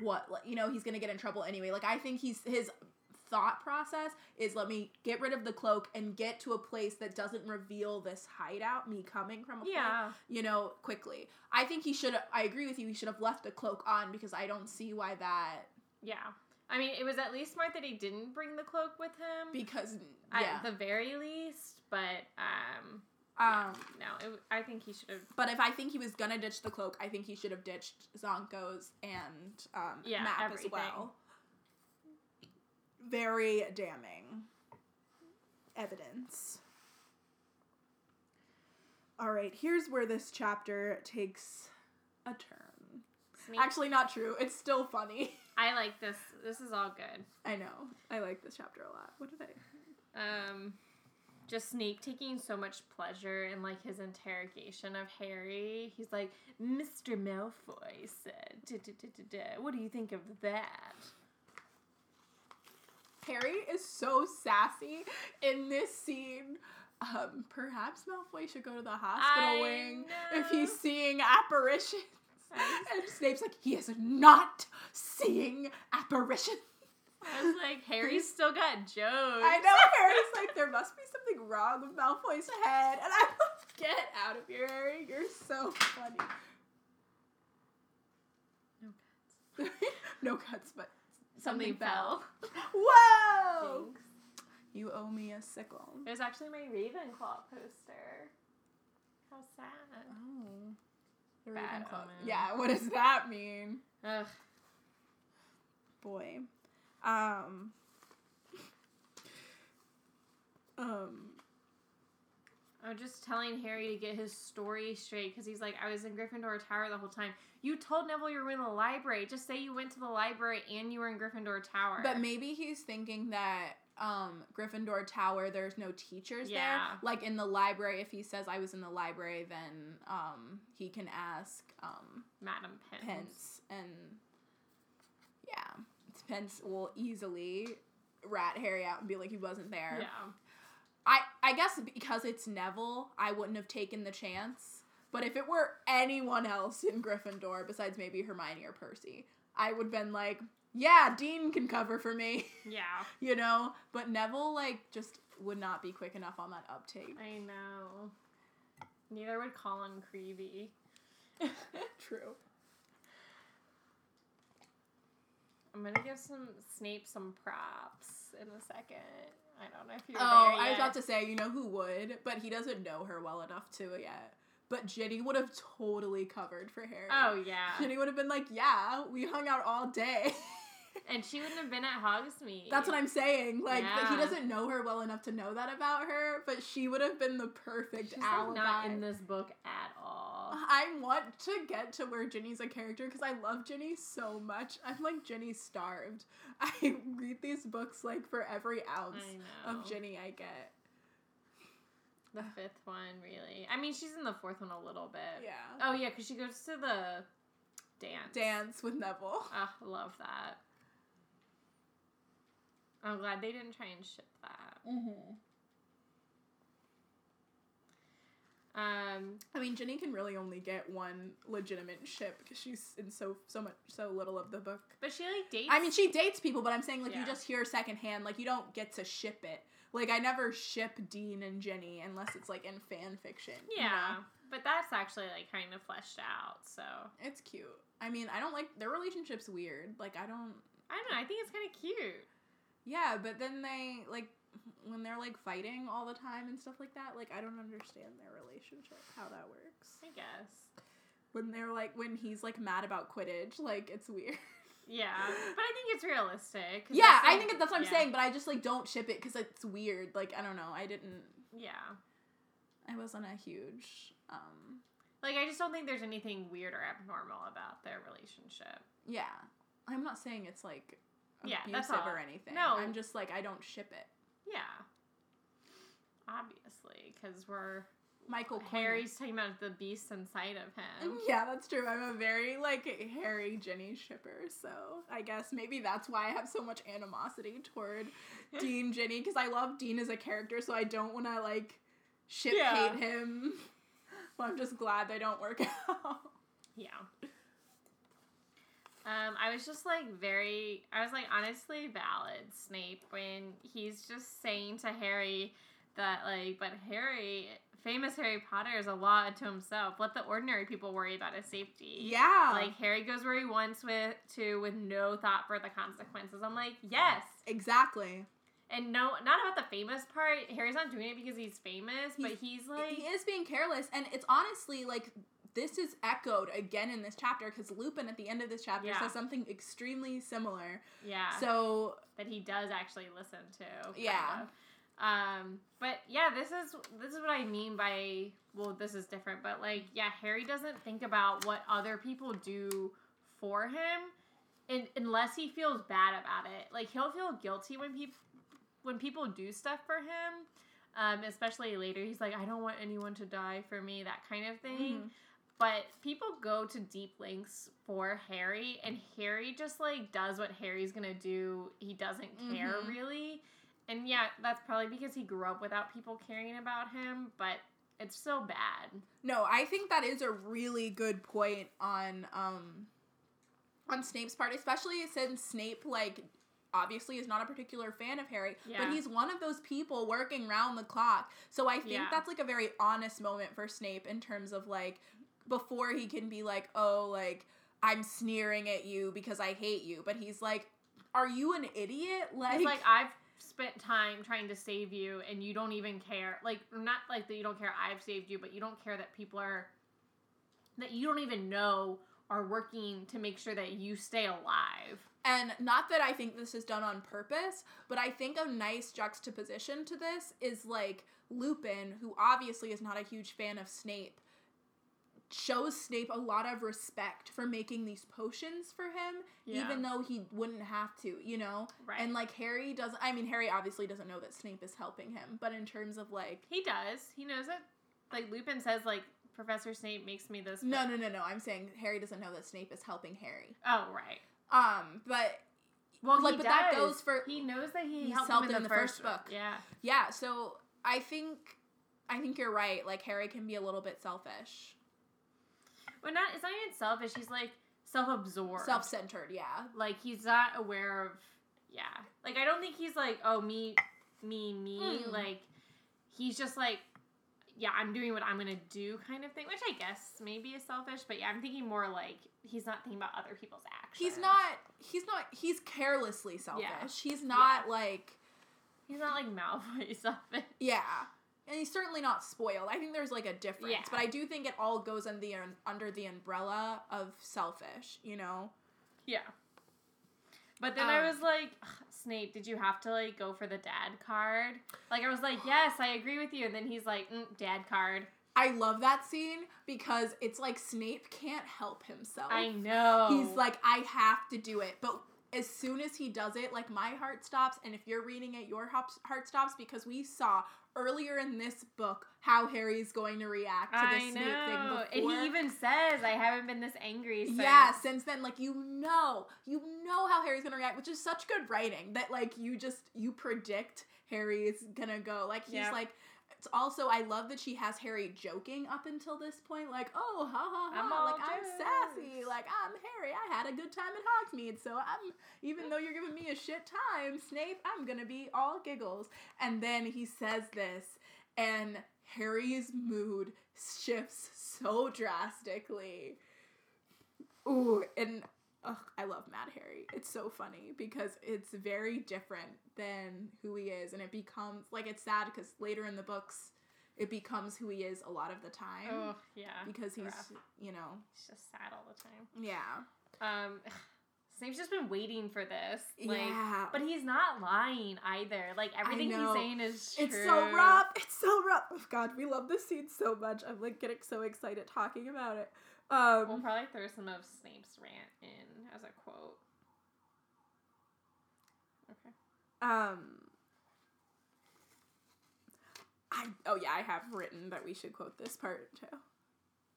what like, you know he's gonna get in trouble anyway. Like I think he's his thought process is let me get rid of the cloak and get to a place that doesn't reveal this hideout, me coming from a place, Yeah. you know, quickly. I think he should. I agree with you. He should have left the cloak on because I don't see why that Yeah. I mean, it was at least smart that he didn't bring the cloak with him. because yeah. At the very least, but um, um, no, it, I think he should have. But if I think he was gonna ditch the cloak, I think he should have ditched Zonko's and um, Yeah, map everything. as well. Very damning evidence. All right, here's where this chapter takes a turn. Snape. Actually, not true. It's still funny. I like this. This is all good. I know. I like this chapter a lot. What did I? Um, just Snape taking so much pleasure in like his interrogation of Harry. He's like, Mr. Malfoy said, "Da, da, da, da, da. what do you think of that? Harry is so sassy in this scene. Um, perhaps Malfoy should go to the hospital I wing if he's seeing apparitions. And Snape's like, he is not seeing apparitions. I was like, Harry's still got jokes. I know Harry's like, there must be something wrong with Malfoy's head. And I'm like, get out of here, Harry. You're so funny. No cuts. no cuts, but Something fell. Whoa! Jinx. You owe me a sickle. It was actually my Ravenclaw poster. How sad. Oh. The Ravenclaw. Yeah, what does that mean? Ugh. Boy. Um. Um. I'm just telling Harry to get his story straight because he's like, I was in Gryffindor Tower the whole time. You told Neville you were in the library. Just say you went to the library and you were in Gryffindor Tower. But maybe he's thinking that um Gryffindor Tower there's no teachers Yeah. there. Like in the library, if he says I was in the library, then um he can ask um Madam Pince. Pince and yeah. Pince will easily rat Harry out and be like he wasn't there. Yeah. I I guess because it's Neville, I wouldn't have taken the chance. But if it were anyone else in Gryffindor besides maybe Hermione or Percy, I would have been like, yeah, Dean can cover for me, Yeah. you know? But Neville like just would not be quick enough on that uptake. I know. Neither would Colin Creevey. True. I'm gonna give some Snape some props in a second. I don't know if you're Oh, I was about to say, you know who would, but he doesn't know her well enough to yet. But Ginny would have totally covered for Harry. Oh yeah, Ginny would have been like, yeah, we hung out all day. and she wouldn't have been at Hogsmeade. That's what I'm saying. Like that he doesn't know her well enough to know that about her, but she would have been the perfect She's like, alibi. not in this book at all. I want to get to where Ginny's a character because I love Ginny so much. I'm like Ginny starved. I read these books like for every ounce of Ginny I get. The fifth one, really. I mean, she's in the fourth one a little bit. Yeah. Oh yeah, because she goes to the dance. Dance with Neville. Oh, love that. I'm glad they didn't try and ship that. Mm-hmm. Um, I mean, Ginny can really only get one legitimate ship because she's in so so much so little of the book. but she like dates. I mean, she dates people, but I'm saying like you just hear secondhand, like you don't get to ship it. Like I never ship Dean and Ginny unless it's like in fan fiction. you yeah, know? but that's actually like kind of fleshed out. So it's cute. I mean, I don't like their relationship's weird. Like I don't. I don't know. I think it's kind of cute. Yeah, but then they like when they're like fighting all the time and stuff like that. Like I don't understand their relationship, how that works. I guess. When they're like when he's like mad about Quidditch, like it's weird. Yeah, but I think it's realistic. yeah, it's, I think that's what I'm yeah. saying, but I just like don't ship it because it's weird. Like I don't know, I didn't. Yeah, I wasn't a huge. um like I just don't think there's anything weird or abnormal about their relationship. Yeah, I'm not saying it's like Yeah, abusive that's all. or anything. No. I'm just like I don't ship it. Yeah, obviously, because we're Michael Corner. Harry's talking about the beast inside of him. Yeah, that's true. I'm a very like Harry Ginny shipper, so I guess maybe that's why I have so much animosity toward Dean Ginny because I love Dean as a character, so I don't want to like ship Yeah. hate him. Well, I'm just glad they don't work out. Yeah. Um, I was just like very, I was like honestly valid Snape when he's just saying to Harry that like, but Harry, famous Harry Potter is a law to himself. Let the ordinary people worry about his safety. yeah, Like Harry goes where he wants with to with no thought for the consequences. I'm like, yes. exactly. And no, not about the famous part. Harry's not doing it because he's famous, but he's like, he is being careless, and it's honestly like this is echoed again in this chapter because Lupin at the end of this chapter Yeah. says something extremely similar. yeah. So that he does actually listen to. Yeah. of. Um, but yeah, this is this is what I mean by well, this is different, but like yeah, Harry doesn't think about what other people do for him, and unless he feels bad about it. Like he'll feel guilty when people when people do stuff for him. Um, especially later, he's like, I don't want anyone to die for me, that kind of thing. Mhm. But people go to deep links for Harry, and Harry just like does what Harry's gonna do. He doesn't care Mhm. really. And yeah, that's probably because he grew up without people caring about him, but it's so bad. No, I think that is a really good point on um on Snape's part, especially since Snape like obviously is not a particular fan of Harry, Yeah. but he's one of those people working round the clock. So I think Yeah. that's like a very honest moment for Snape in terms of like before he can be like, "Oh, like I'm sneering at you because I hate you." But he's like, "Are you an idiot?" Like, It's like I've spent time trying to save you, and you don't even care. Like not like that you don't care I've saved you, but you don't care that people are that you don't even know are working to make sure that you stay alive. And not that I think this is done on purpose, but I think a nice juxtaposition to this is like Lupin, who obviously is not a huge fan of Snape, shows Snape a lot of respect for making these potions for him, Yeah. even though he wouldn't have to, you know? Right. And like Harry doesn't, I mean, Harry obviously doesn't know that Snape is helping him, but in terms of like, He does. He knows it. Like Lupin says, like Professor Snape makes me this. no, no, no, no, I'm saying Harry doesn't know that Snape is helping Harry. Oh right. Um, but Well, Like, he but does. that goes for- He knows that he He's helped, helped him in the, first, book. Yeah. Yeah, so I think I think you're right. Like Harry can be a little bit selfish. But not. It's not even selfish. He's like self-absorbed. Self-centered, yeah. Like he's not aware of. Yeah. Like I don't think he's like, oh me, me, me. Mm. Like he's just like. Yeah, I'm doing what I'm gonna do, kind of thing. Which I guess maybe is selfish, but yeah, I'm thinking more like he's not thinking about other people's actions. He's not he's not he's carelessly selfish. Yeah. He's not like He's not like Malfoy selfish. yeah. And he's certainly not spoiled. I think there's like a difference, Yeah. but I do think it all goes under the under the umbrella of selfish, you know. Yeah. But then I Um, was like, Snape, did you have to like go for the dad card? Like I was like, yes, I agree with you. And then he's like, mm, dad card. I love that scene because it's like Snape can't help himself. I know. He's like, I have to do it. But as soon as he does it, like my heart stops. And if you're reading it, your heart stops because we saw earlier in this book how Harry's going to react to this Snape thing before. And he even says, I haven't been this angry since. yeah, since then, like you know, you know how Harry's gonna react, which is such good writing that like you just you predict Harry's gonna go. Like he's Yep. like. It's also I love that she has Harry joking up until this point, like, oh ha ha ha, like I'm sassy, like I'm Harry. I had a good time at Hogsmeade, so I'm even though you're giving me a shit time, Snape, I'm gonna be all giggles. And then he says this, and Harry's mood shifts so drastically. Ooh, and ugh, I love Mad Harry. It's so funny because it's very different than who he is, and it becomes like it's sad because later in the books, it becomes who he is a lot of the time Oh, yeah. because he's rough. you know He's just sad all the time. yeah Um, Snape's just been waiting for this. Like, yeah. But he's not lying either. Like everything he's saying is true. It's so rough. It's so rough. Oh God, we love this scene so much. I'm like getting so excited talking about it. We'll Um, probably throw some of Snape's rant in as a quote. Okay. um, I oh yeah, I have written that we should quote this part too.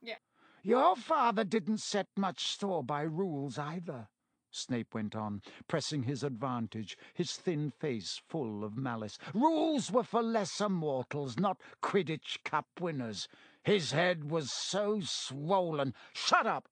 Yeah. Your father didn't set much store by rules either, Snape went on, pressing his advantage, his thin face full of malice. Rules were for lesser mortals, not Quidditch Cup winners. His head was so swollen. Shut up!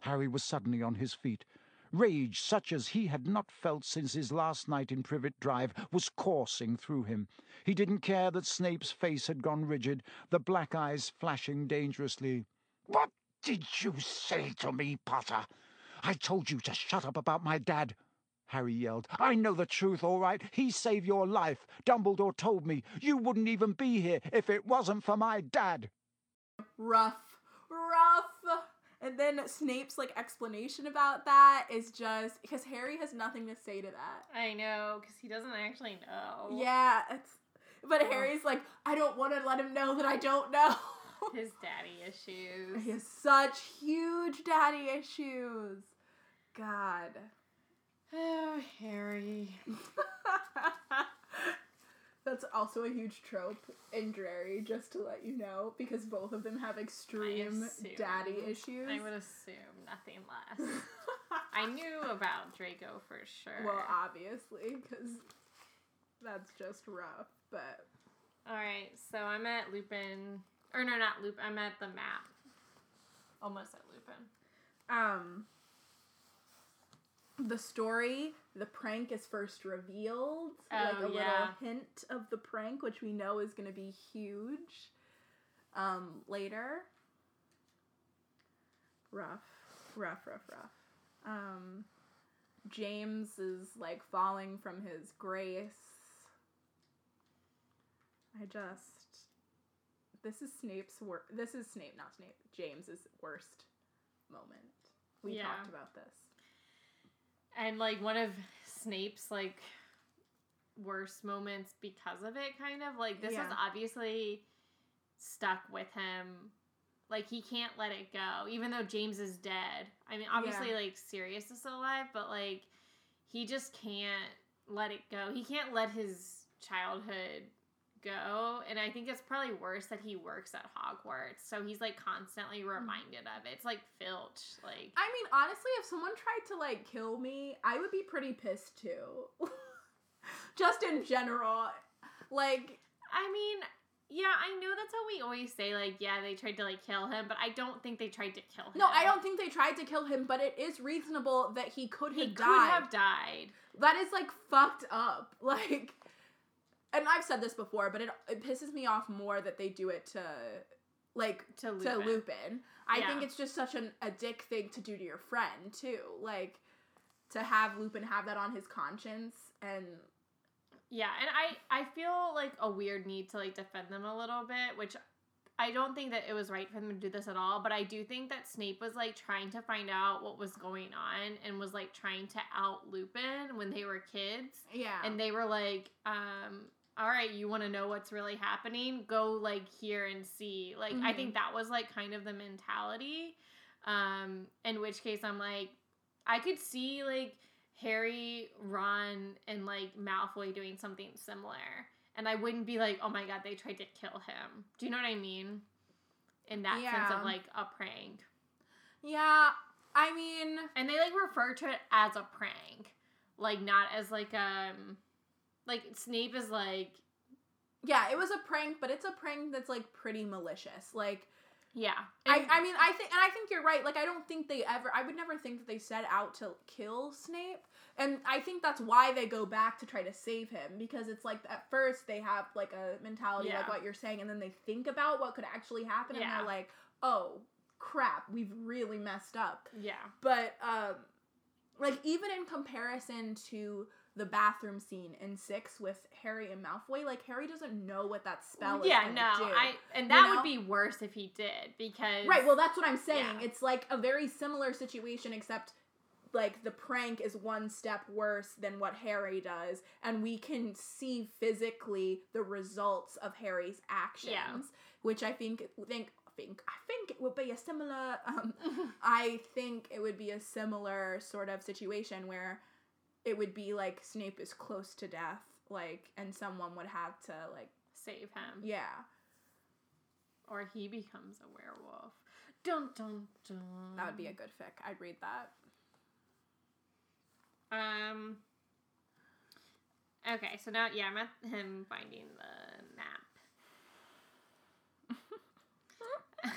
Harry was suddenly on his feet. Rage, such as he had not felt since his last night in Privet Drive, was coursing through him. He didn't care that Snape's face had gone rigid, the black eyes flashing dangerously. What did you say to me, Potter? I told you to shut up about my dad. Harry yelled. I know the truth, all right. He saved your life. Dumbledore told me you wouldn't even be here if it wasn't for my dad. Rough, rough. And then Snape's like explanation about that is just because Harry has nothing to say to that. I know, because he doesn't actually know. Yeah, it's but Harry's like, I don't want to let him know that I don't know. His daddy issues. he has such huge daddy issues. God. Oh, Harry. That's also a huge trope in Drarry, just to let you know, because both of them have extreme assume- daddy issues. I would assume nothing less. I knew about Draco for sure. well, obviously, because that's just rough. But Alright, so I'm at Lupin. Or no, not Lupin. I'm at the map. Almost at Lupin. um, the story, the prank is first revealed, like Oh, a little hint of the prank, which we know is going to be huge. Um, later. Rough, rough, rough, rough. Um, James is like falling from his grace. I just. This is Snape's wor- This is Snape, not Snape. James's worst moment. We Yeah. talked about this. And like one of Snape's like worst moments because of it, kind of. Like this Yeah. is obviously stuck with him. Like he can't let it go, even though James is dead. I mean, obviously, like Sirius is still alive, but like he just can't let it go. He can't let his childhood go, and I think it's probably worse that he works at Hogwarts, so he's like constantly hmm. reminded of it. It's like Filch, like I mean, honestly, if someone tried to like kill me, I would be pretty pissed too. Just in general. Like, I mean, yeah, I know that's how we always say, like, yeah, they tried to like kill him, but I don't think they tried to kill him. no, I don't think they tried to kill him, but it is reasonable that he could have He died. could have died. That is like fucked up. Like, and I've said this before, but it it pisses me off more that they do it to, like, To Lupin. to Lupin. I Yeah. think it's just such an a dick thing to do to your friend too. Like, to have Lupin have that on his conscience and Yeah, and I I feel like a weird need to like defend them a little bit, which I don't think that it was right for them to do this at all, but I do think that Snape was like trying to find out what was going on and was like trying to out Lupin when they were kids. yeah. and they were like um all right you want to know what's really happening? Go like here and see. Like i Mhm. think that was like kind of the mentality um in which case i'm like i could see like harry ron and like malfoy doing something similar and i wouldn't be like oh my god they tried to kill him. Do you know what i mean? In that sense of like a prank. Yeah, I mean, and they like refer to it as a prank like not as like um like snape is like yeah, it was a prank, but it's a prank that's like pretty malicious. Like, yeah I, I mean, I think, and I think you're right. Like, I don't think they ever, I would never think that they set out to kill Snape. And I think that's why they go back to try to save him because it's like at first they have like a mentality like what you're saying, and then they think about what could actually happen, and they're like, oh crap, we've really messed up. yeah But um like even in comparison to the bathroom scene in six with Harry and Malfoy, like Harry doesn't know what that spell is. yeah no do. i and that know? would be worse if he did because Right, well that's what I'm saying. Yeah. It's like a very similar situation except like the prank is one step worse than what Harry does and we can see physically the results of Harry's actions, Yeah. which I think think think I think it would be a similar um I think it would be a similar sort of situation where it would be like Snape is close to death, like, and someone would have to like save him. Yeah. Or he becomes a werewolf. Dun dun dun. That would be a good fic. I'd read that. Um. Okay, so now yeah, I'm at him finding the map.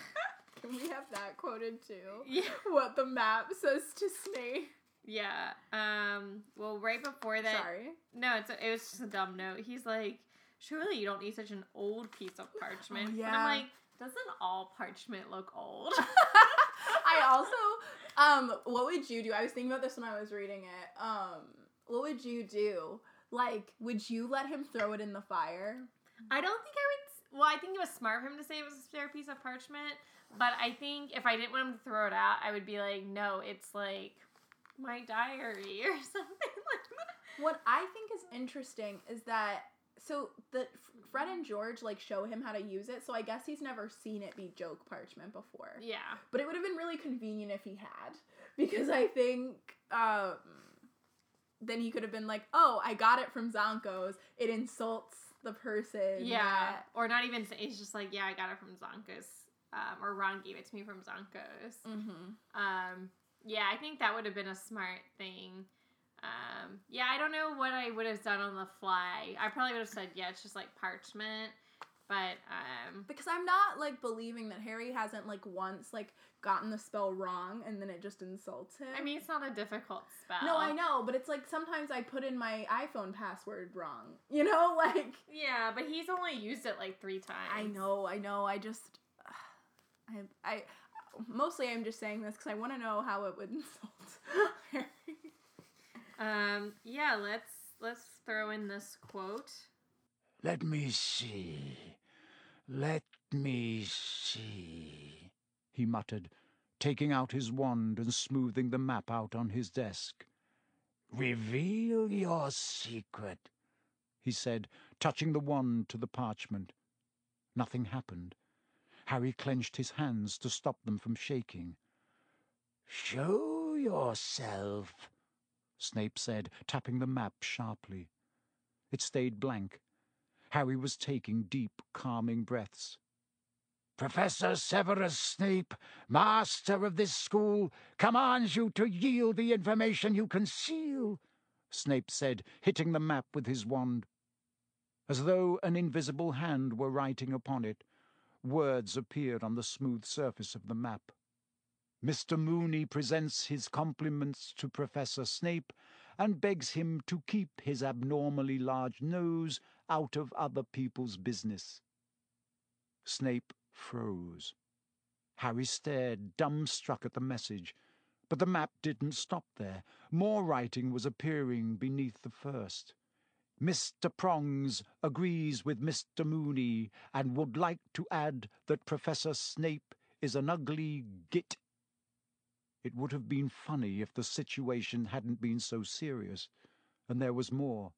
Can we have that quoted too? Yeah. What the map says to Snape. Yeah. Um. Well, right before that. Sorry. No, it's a, it was just a dumb note. He's like, surely you don't need such an old piece of parchment. Oh, And yeah. I'm like, doesn't all parchment look old? I also um what would you do? I was thinking about this when I was reading it. Um what would you do? Like would you let him throw it in the fire? I don't think I would. Well, I think it was smart for him to say it was a spare piece of parchment. But I think if I didn't want him to throw it out, I would be like, no, it's like my diary or something like that. What I think is interesting is that so the Fred and George like show him how to use it, so I guess he's never seen it be joke parchment before. Yeah. But it would have been really convenient if he had, because I think um, then he could have been like, "Oh, I got it from Zonko's. It insults the person." Yeah. that-" Or not even, it's just like, yeah, I got it from Zonko's. Um, or Ron gave it to me from Zonko's. Mhm. Um, yeah, I think that would have been a smart thing. Um, yeah, I don't know what I would have done on the fly. I probably would have said, yeah, it's just like parchment. But, um, Because I'm not like believing that Harry hasn't like once like gotten the spell wrong and then it just insults him. I mean, it's not a difficult spell. no, I know, but it's like sometimes I put in my iPhone password wrong. You know, like Yeah, but he's only used it like three times. I know, I know. I just, I, I, mostly I'm just saying this because I want to know how it would insult Harry. Um, yeah, let's let's throw in this quote. Let me see. Let me see. He muttered, taking out his wand and smoothing the map out on his desk. Reveal your secret, he said, touching the wand to the parchment. Nothing happened. Harry clenched his hands to stop them from shaking. Show yourself, Snape said, tapping the map sharply. It stayed blank. Harry was taking deep, calming breaths. Professor Severus Snape, master of this school, commands you to yield the information you conceal, Snape said, hitting the map with his wand. As though an invisible hand were writing upon it, words appeared on the smooth surface of the map. Mr. Moony presents his compliments to Professor Snape and begs him to keep his abnormally large nose out of other people's business. Snape froze. Harry stared, dumbstruck at the message, but the map didn't stop there. More writing was appearing beneath the first. Mr. Prongs agrees with Mr. Moony and would like to add that Professor Snape is an ugly git. It would have been funny if the situation hadn't been so serious. And there was more.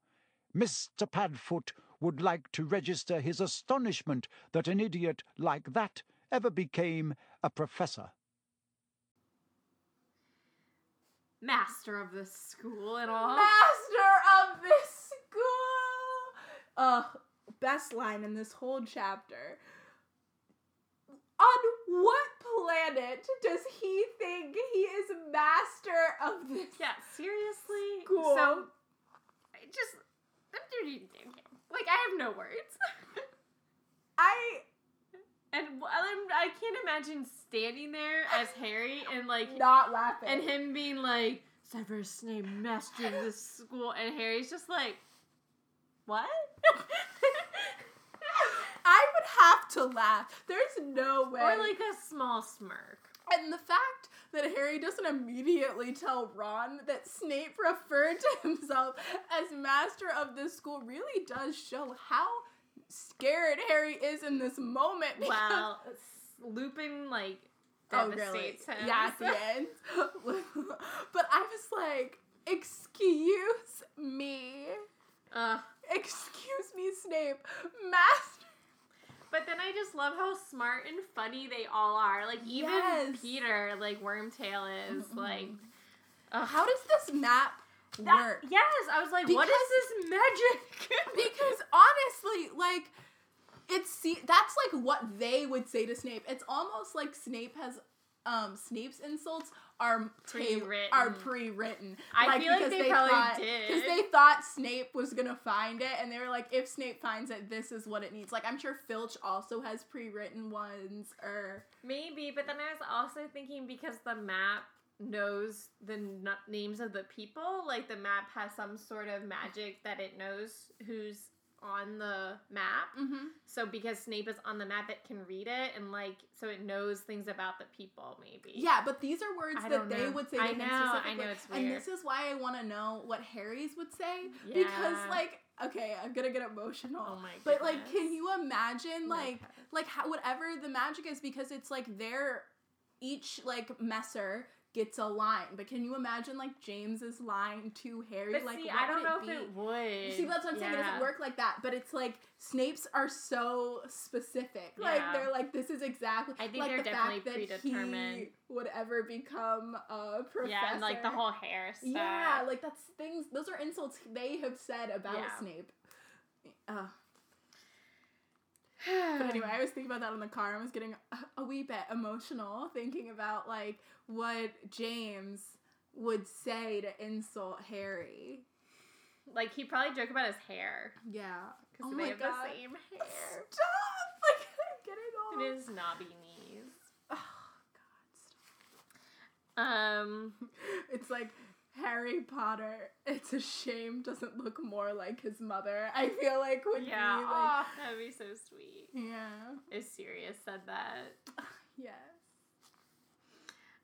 Mr. Padfoot would like to register his astonishment that an idiot like that ever became a professor. Master of the school and all. Master of this school. Uh, best line in this whole chapter. On what planet does he think he is master of this? Yeah, seriously. Cool. So, I just like I have no words, I and I'm, I can't imagine standing there as Harry and like not laughing. and him being like Severus Snape, master of this school, and Harry's just like, what? I would have to laugh. There's no way. or like a small smirk. And the fact that Harry doesn't immediately tell Ron that Snape referred to himself as master of this school really does show how scared Harry is in this moment. Wow, Lupin like Oh, really? devastates him. Yeah, at the end. but I was like, excuse me. Ugh. Excuse me, Snape. Master. But then I just love how smart and funny they all are. Like even Yes. Peter, like Wormtail is like. ugh. How does this map that? work? Yes, I was like, what is this magic? because honestly, like it's see that's like what they would say to Snape. It's almost like Snape has um Snape's insults are Pre-written. are pre-written. I feel like they probably did. because they thought Snape was gonna find it, and they were like, if Snape finds it, this is what it needs. Like I'm sure Filch also has pre-written ones, or Maybe, but then I was also thinking because the map knows the n- names of the people, like the map has some sort of magic that it knows who's on the map. mm-hmm. So because Snape is on the map, it can read it and like so it knows things about the people. Maybe. yeah, but these are words I that they know. would say to I know, I know, it's And this is why I want to know what Harry's would say because, like, okay, I'm gonna get emotional. Oh my But like, can you imagine like God. like how, whatever the magic is because it's like they're each like messer gets a line. But can you imagine like James's line to Harry? But like see, I don't know it if be? it would. See, that's what I'm saying. It doesn't work like that. But it's like Snape's are so specific. Like they're like, this is exactly. I think like they're the definitely fact that predetermined. He would ever become a professor. Yeah, and like the whole hair stuff. Yeah, like that's things. Those are insults they have said about Yeah. Snape. Uh, but anyway, I was thinking about that in the car. I was getting a, wee bit emotional thinking about like what James would say to insult Harry. like he probably joke about his hair Yeah. because Oh they have God. the same hair Stop! Like, get it off. and his knobby knees. Oh, god. Um, It's like Harry Potter. It's a shame doesn't look more like his mother. I feel like would yeah, be like, aw, that'd be so sweet. yeah, If Sirius said that. yes.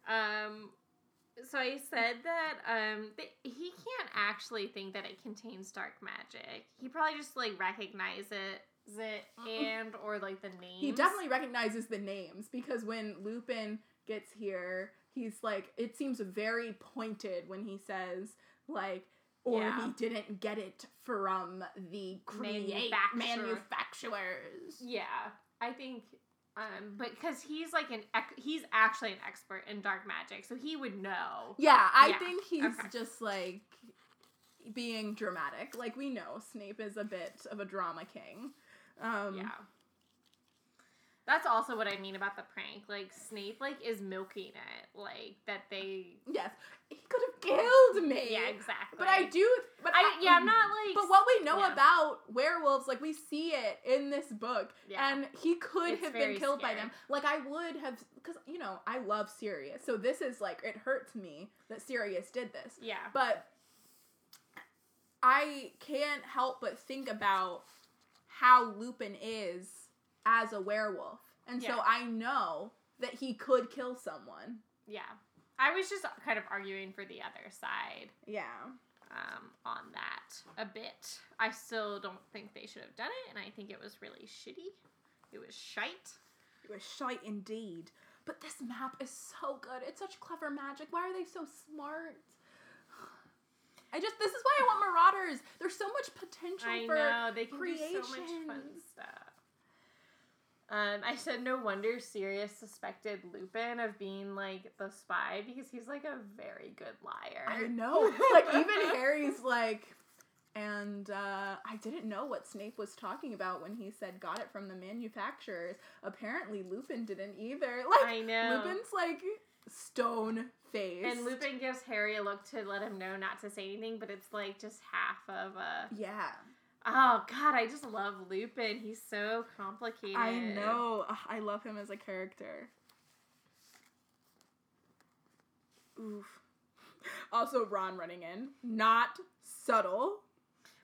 Um, so I said that um that he can't actually think that it contains dark magic. He probably just like recognizes it, it and or like the names. He definitely recognizes the names because when Lupin gets here, he's like, it seems very pointed when he says, like, or Yeah. he didn't get it from the create Manufacturer. manufacturers. Yeah, I think. Um, but because he's like an he's actually an expert in dark magic, so he would know. Yeah, I Yeah, think he's okay. just like being dramatic. Like we know Snape is a bit of a drama king. Um, Yeah. That's also what I mean about the prank. Like Snape, like is milking it, like that they. Yes, he could have killed me. Yeah, exactly. But I do. But I yeah, I'm not like. But what we know yeah. about werewolves, like we see it in this book, Yeah. and he could It's have been killed by them. Like I would have, because you know I love Sirius, so this is like it hurts me that Sirius did this. Yeah. But I can't help but think about how Lupin is as a werewolf, and so I know that he could kill someone. Yeah. I was just kind of arguing for the other side Yeah. um, on that a bit. I still don't think they should have done it, and I think it was really shitty. It was shite. It was shite indeed. But this map is so good. It's such clever magic. Why are they so smart? I just this is why I want Marauders. There's so much potential I for know they can do so much fun stuff. Um, I said no wonder Sirius suspected Lupin of being like the spy because he's like a very good liar. I know. like even Harry's like and uh, I didn't know what Snape was talking about when he said got it from the manufacturers. Apparently Lupin didn't either. Like I know. Lupin's like stone face. And Lupin gives Harry a look to let him know not to say anything, but it's like just half of a. Yeah. Oh God, I just love Lupin. He's so complicated. I know. Ugh, I love him as a character. Oof. Also, Ron running in. Not subtle.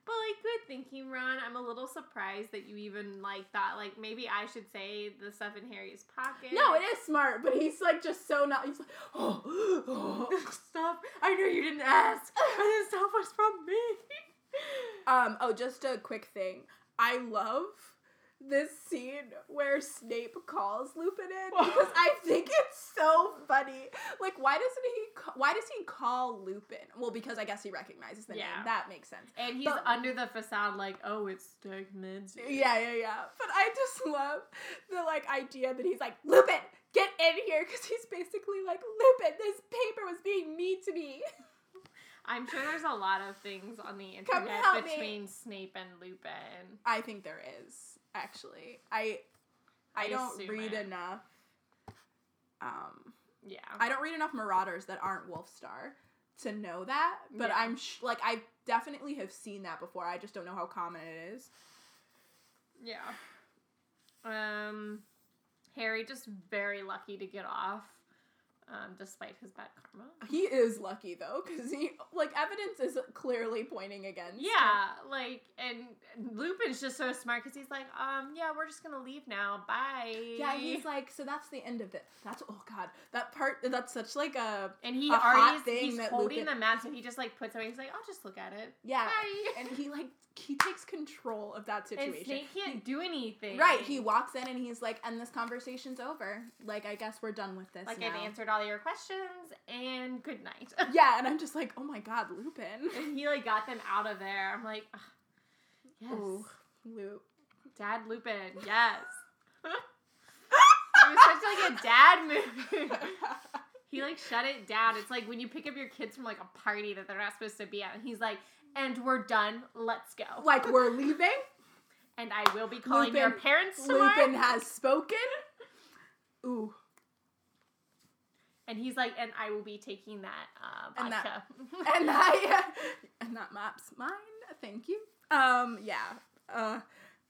But like, good thinking, Ron. I'm a little surprised that you even like thought like maybe I should say the stuff in Harry's pocket. No, it is smart, but he's like just so not. He's like, oh, oh. Stop! I knew you didn't ask. But this stuff was from me. Um. Oh, just a quick thing. I love this scene where Snape calls Lupin in because I think it's so funny. Like, why doesn't he? ca- Why does he call Lupin? Well, because I guess he recognizes the Yeah. name. That makes sense. And he's But- under the facade like, oh, it's Stegman's. Yeah, yeah, yeah. But I just love the like idea that he's like, Lupin, get in here, because he's basically like, Lupin, this paper was being mean to me. I'm sure there's a lot of things on the internet help me. between Snape and Lupin. I think there is. Actually, I I, I don't read it. enough. Um, Yeah. I don't read enough Marauders that aren't Wolfstar to know that, but Yeah. I'm sh- like I definitely have seen that before. I just don't know how common it is. Yeah. Um, Harry just very lucky to get off, um, despite his bad karma. He is lucky though, because he like evidence is clearly pointing against. him. Yeah, like, and Lupin's just so smart because he's like, um, yeah, we're just gonna leave now. Bye. Yeah, he's like, so that's the end of it. That's oh god, that part. That's such like a and he a hot already thing he's holding Lupin- the map, so he just like puts away. He's like, I'll just look at it. yeah, Bye. and he like he takes control of that And situation. Snape can't do anything. Right, he walks in and he's like, and this conversation's over. Like, I guess we're done with this like now. I've answered all your questions and good night. Yeah, and I'm just like, oh my god, Lupin. and he like got them out of there. I'm like, "Ugh, yes, Ooh, Lup. Dad Lupin, yes. it was such like a dad movie. he like shut it down. It's like when you pick up your kids from like a party that they're not supposed to be at, and he's like, "And we're done. Let's go." like, we're leaving. And I will be calling your Lupin- parents tomorrow. Lupin has spoken. Ooh. and he's like, "And I will be taking that uh, And that- and I and that map's mine. Thank you. Um, yeah. Uh,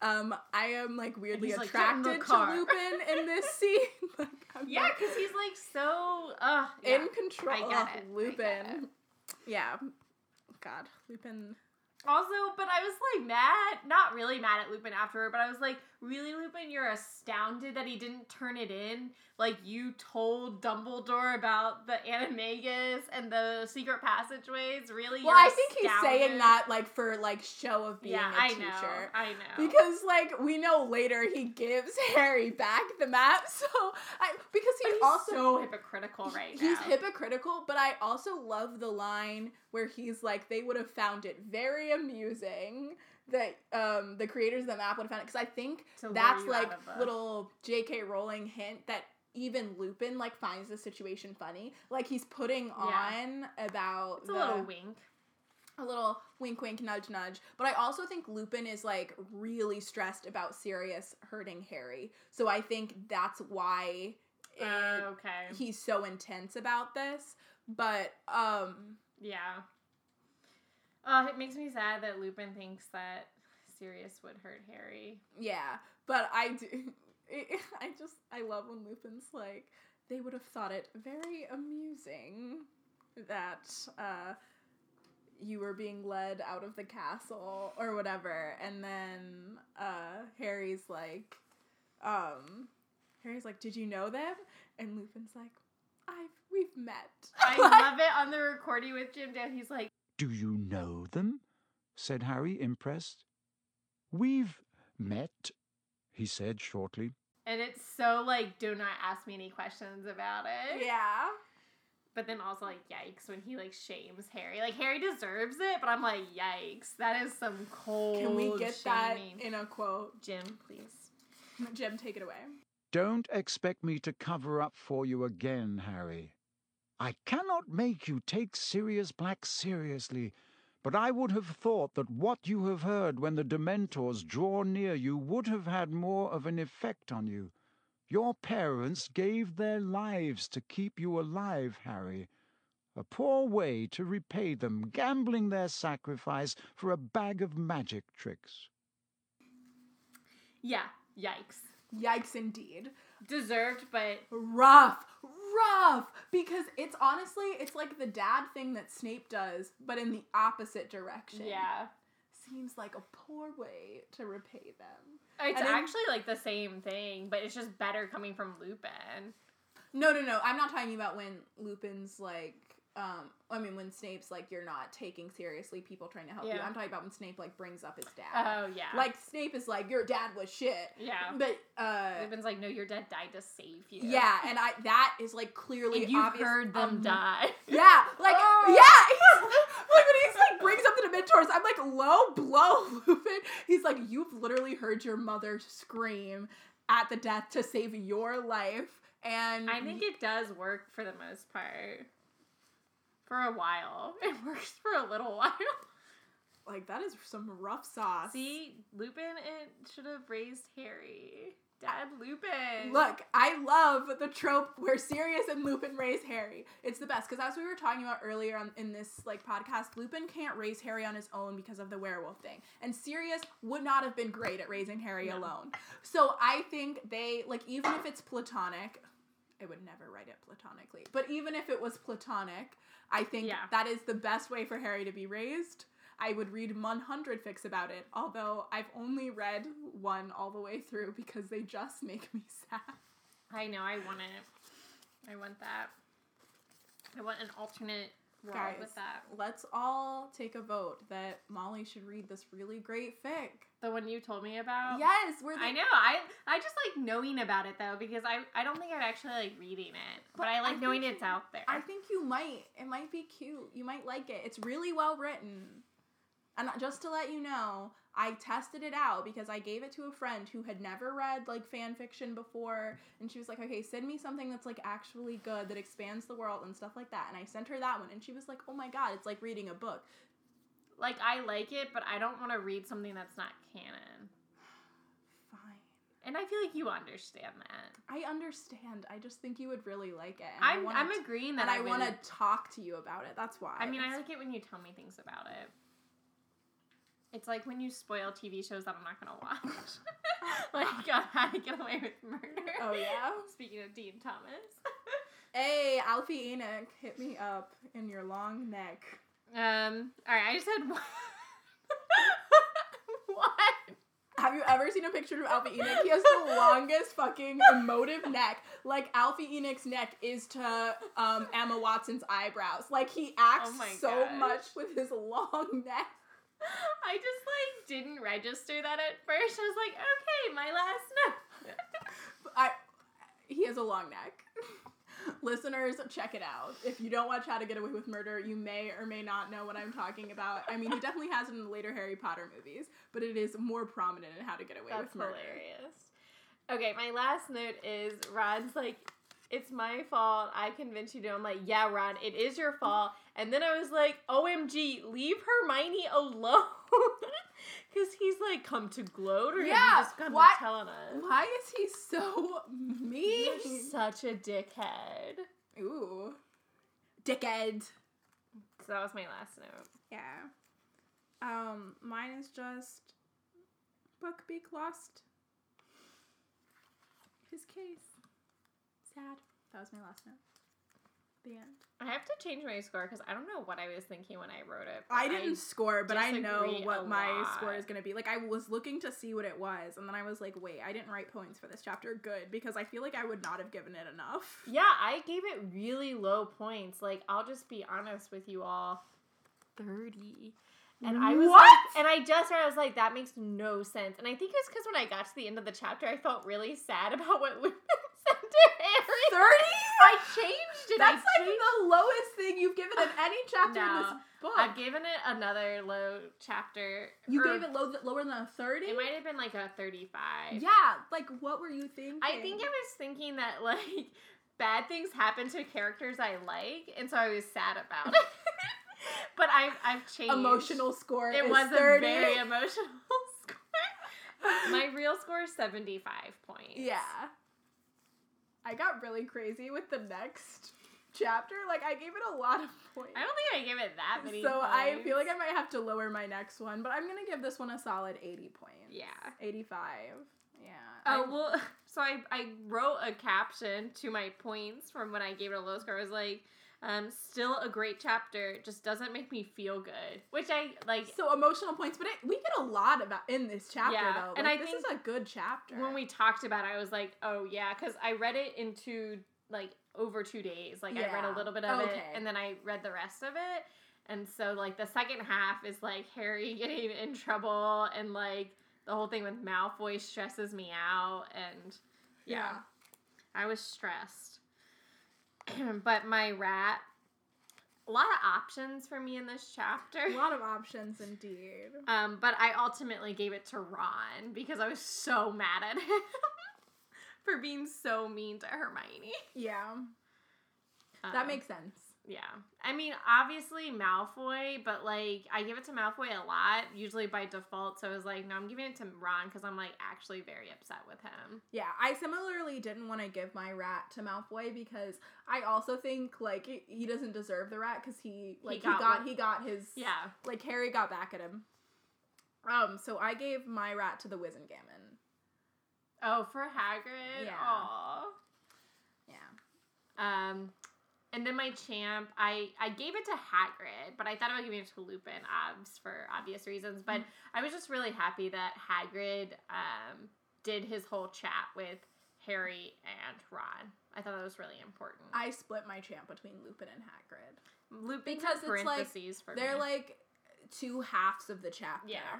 um, I am like weirdly he's like, "Get in the attracted to. Lupin in this scene. like, yeah, like, because he's like so. Uh, yeah. in control. I get it, Lupin. Yeah. God, Lupin. Also, but I was like mad, not really mad at Lupin afterward, but I was like, really, Lupin, you're astounded that he didn't turn it in. Like you told Dumbledore about the animagus and the secret passageways. Really? Well, I think he's saying that like for like show of being Yeah, a I teacher. know. I know. Because like we know later he gives Harry back the map, so I because he he's also so hypocritical right he's now. hypocritical, but I also love the line where he's like, they would have found it very amusing that um the creators of the map would have found it because I think that's like out of the- little J.K. Rowling hint that even Lupin like finds the situation funny. Like he's putting Yeah. on about It's a the, little wink. a little wink wink nudge nudge but i also think lupin is like really stressed about sirius hurting harry so i think that's why it, Uh, okay. he's so intense about this but um yeah. Uh, it makes me sad that Lupin thinks that Sirius would hurt Harry. yeah but i do i just i love when lupin's like they would have thought it very amusing that uh you were being led out of the castle or whatever and then uh harry's like um harry's like did you know them and lupin's like i've we've met I love it on the recording with Jim Dale. He's like, Do you know them? said Harry, impressed. We've met, he said shortly. and it's so like, do not ask me any questions about it. yeah But then also like, yikes when he like shames Harry. Like Harry deserves it, but I'm like, yikes, that is some cold. can we get that in a quote Jim, please? jim take it away Don't expect me to cover up for you again, Harry. I cannot make you take Sirius Black seriously, but I would have thought that what you have heard when the Dementors draw near you would have had more of an effect on you. Your parents gave their lives to keep you alive, Harry. A poor way to repay them, gambling their sacrifice for a bag of magic tricks. Yeah, yikes. yikes indeed Deserved, but rough rough because it's honestly it's like the dad thing that snape does but in the opposite direction yeah. seems like a poor way to repay them It's And actually like the same thing, but it's just better coming from Lupin. no no no i'm not talking about when lupin's like um i mean when snape's like you're not taking seriously people trying to help you i'm talking about when snape like brings up his dad Oh yeah. like snape is like your dad was shit yeah. but uh Lupin's like, no, your dad died to save you. yeah and i that is like clearly And you've obvious heard them um, die. Yeah, like Oh. yeah, he's, like when he's like brings up the Dementors, I'm like low blow, Lupin. He's like, you've literally heard your mother scream at the death to save your life, and I think it does work for the most part. For a while. It works for a little while. Like that is some rough sauce. See, Lupin it should have raised Harry. Dad Lupin. Look, I love the trope where Sirius and Lupin raise Harry. It's the best because as we were talking about earlier on, in this like podcast, Lupin can't raise Harry on his own because of the werewolf thing, and Sirius would not have been great at raising Harry No. alone. So I think they like even if it's platonic, I would never write it platonically, but even if it was platonic, I think Yeah. that is the best way for Harry to be raised. I would read 100 fics about it, although I've only read one all the way through because they just make me sad. I know. I want it. I want that. I want an alternate Guys, with that. let's all take a vote that Molly should read this really great fic. The one you told me about. Yes, we're the, I know. I I just like knowing about it though because I I don't think I'd actually like reading it, but, But I like I knowing think it's out there. I think you might. It might be cute. You might like it. It's really well written. And just to let you know, I tested it out because I gave it to a friend who had never read like fan fiction before, and she was like, "Okay, send me something that's like actually good that expands the world and stuff like that." And I sent her that one, and she was like, "Oh my god, it's like reading a book." like I like it, but I don't want to read something that's not canon. Fine. And I feel like you understand that. I understand. I just think you would really like it. and I I'm wanna I'm agreeing that and I would- want to talk to you about it. That's why. I mean, I like it when you tell me things about it. It's like when you spoil TV shows that I'm not gonna watch. like uh, How to Get Away with Murder. Oh yeah. Speaking of Dean Thomas. Hey, Alfie Enoch, hit me up in your long neck. um. All right. I just had one. what? Have you ever seen a picture of Alfie Enoch? He has the longest fucking emotive neck. Like Alfie Enoch's neck is to um, Emma Watson's eyebrows. Like he acts Oh so much with his long neck. I just like didn't register that at first. I was like, okay, my last note. I he has a long neck. Listeners, check it out. If you don't watch How to Get Away with Murder, you may or may not know what I'm talking about. I mean, he definitely has it in the later Harry Potter movies, but it is more prominent in How to Get Away That's with Murder. hilarious. Okay, my last note is Ron's like, it's my fault. I convinced you to. I'm like, yeah, Rod, it is your fault. And then I was like, OMG, leave Hermione alone. Because he's like, come to gloat, or Yeah, you just come what- to telling us? Why is he so mean? You're such a dickhead. Ooh. Dickhead. So that was my last note. Yeah. Um, mine is just Buckbeak lost his case. Sad. That was my last note. The end. I have to change my score because I don't know what I was thinking when I wrote it. I didn't score, but I know what my score is gonna be. Like I was looking to see what it was, and then I was like, wait, I didn't write points for this chapter. Good, because I feel like I would not have given it enough. Yeah, I gave it really low points. Like, I'll just be honest with you all. 30. And I was What? like, and I just I was like, that makes no sense. And I think it's because when I got to the end of the chapter, I felt really sad about what Lupin to. Thirty? I changed it. That's I like changed- the lowest thing you've given in any chapter in this book. I've given it another low chapter. you or gave it low, lower than a thirty. It might have been like a 35. Yeah, like what were you thinking? I think I was thinking that like bad things happen to characters I like, and so I was sad about it. but I've I've changed. emotional score. It was 30. a very emotional score. My real score is seventy five points. yeah. I got really crazy with the next chapter. Like I gave it a lot of points. I don't think I gave it that many. so I feel like I might have to lower my next one, but I'm gonna give this one a solid 80 points. Yeah. 85. Yeah. Oh well, so I I wrote a caption to my points from when I gave it a low score. I was like, um, still a great chapter, just doesn't make me feel good. Which I like. so emotional points, but it, we get a lot about in this chapter Yeah, though. and Like, I this is a good chapter. when we talked about it, I was like, oh yeah, because I read it into like over two days. Like I read a little bit of it, and then I read the rest of it. And so like the second half is like Harry getting in trouble, and like the whole thing with Malfoy stresses me out, and yeah, I was stressed. but my rat, a lot of options for me in this chapter. a lot of options indeed. Um, but I ultimately gave it to Ron because I was so mad at him for being so mean to Hermione. Yeah, Um, that makes sense. Yeah. I mean, obviously Malfoy, but like I give it to Malfoy a lot, usually by default. So I was like, no, I'm giving it to Ron because I'm like actually very upset with him. Yeah, I similarly didn't want to give my rat to Malfoy because I also think like he- he doesn't deserve the rat because he like he got got, what- he got his Yeah. like Harry got back at him. Um, so I gave my rat to the Wizengamot. Oh, for Hagrid. Yeah. Aw. Yeah. Um, and then my champ, I I gave it to Hagrid, but I thought about giving it to Lupin, obs for obvious reasons. But Mm. I was just really happy that Hagrid um did his whole chat with Harry and Ron. I thought that was really important. I split my champ between Lupin and Hagrid. Lupin because it's like- for They're me. like two halves of the chapter. Yeah.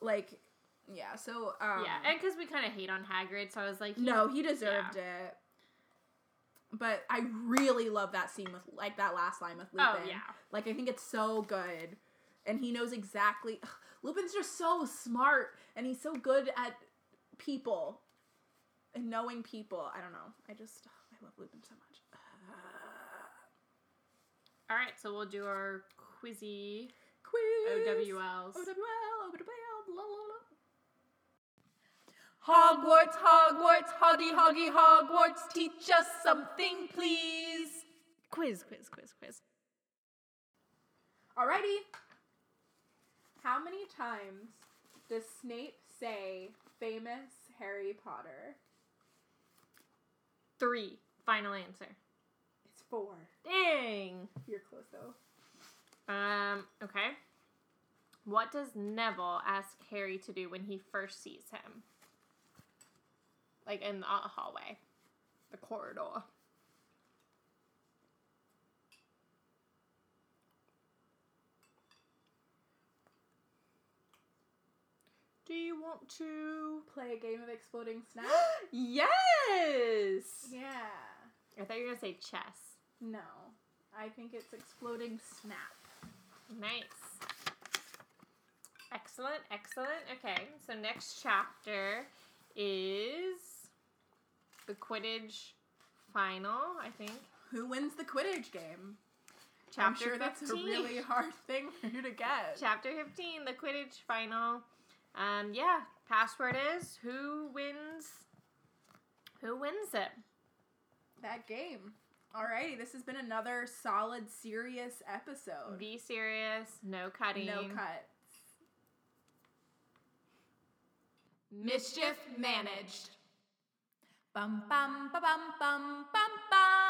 Like, yeah. So um, yeah, and because we kind of hate on Hagrid, so I was like, no, he deserved it. But I really love that scene with like that last line with oh, Lupin. Oh yeah, Like I think it's so good, and he knows exactly. Ugh, Lupin's just so smart, and he's so good at people and knowing people. I don't know. I just I love Lupin so much. all right. So we'll do our quizzy Quiz. OWLs. OWL. OWL. La, la, la. Hogwarts, Hogwarts, Hoggy, Hoggy, Hogwarts, teach us something, please. Quiz, quiz, quiz, quiz. Alrighty. How many times does Snape say famous Harry Potter? Three. Final answer. It's four. Dang. You're close though. Um, okay. What does Neville ask Harry to do when he first sees him? Like in the hallway, the corridor. Do you want to? Play a game of exploding snap. Yes! yeah. I thought you were gonna say chess. No. I think it's exploding snap. Nice. Excellent, excellent. Okay, so next chapter is the Quidditch final, I think. Who wins the Quidditch game? Chapter I'm sure that's a really hard thing for you to get. Chapter 15, the Quidditch final. Um, yeah, password is who wins who wins it? that game. Alrighty, this has been another solid, serious episode. Be serious, no cutting. No cuts. Mischief managed. Bum bum ba bum bum bum bum.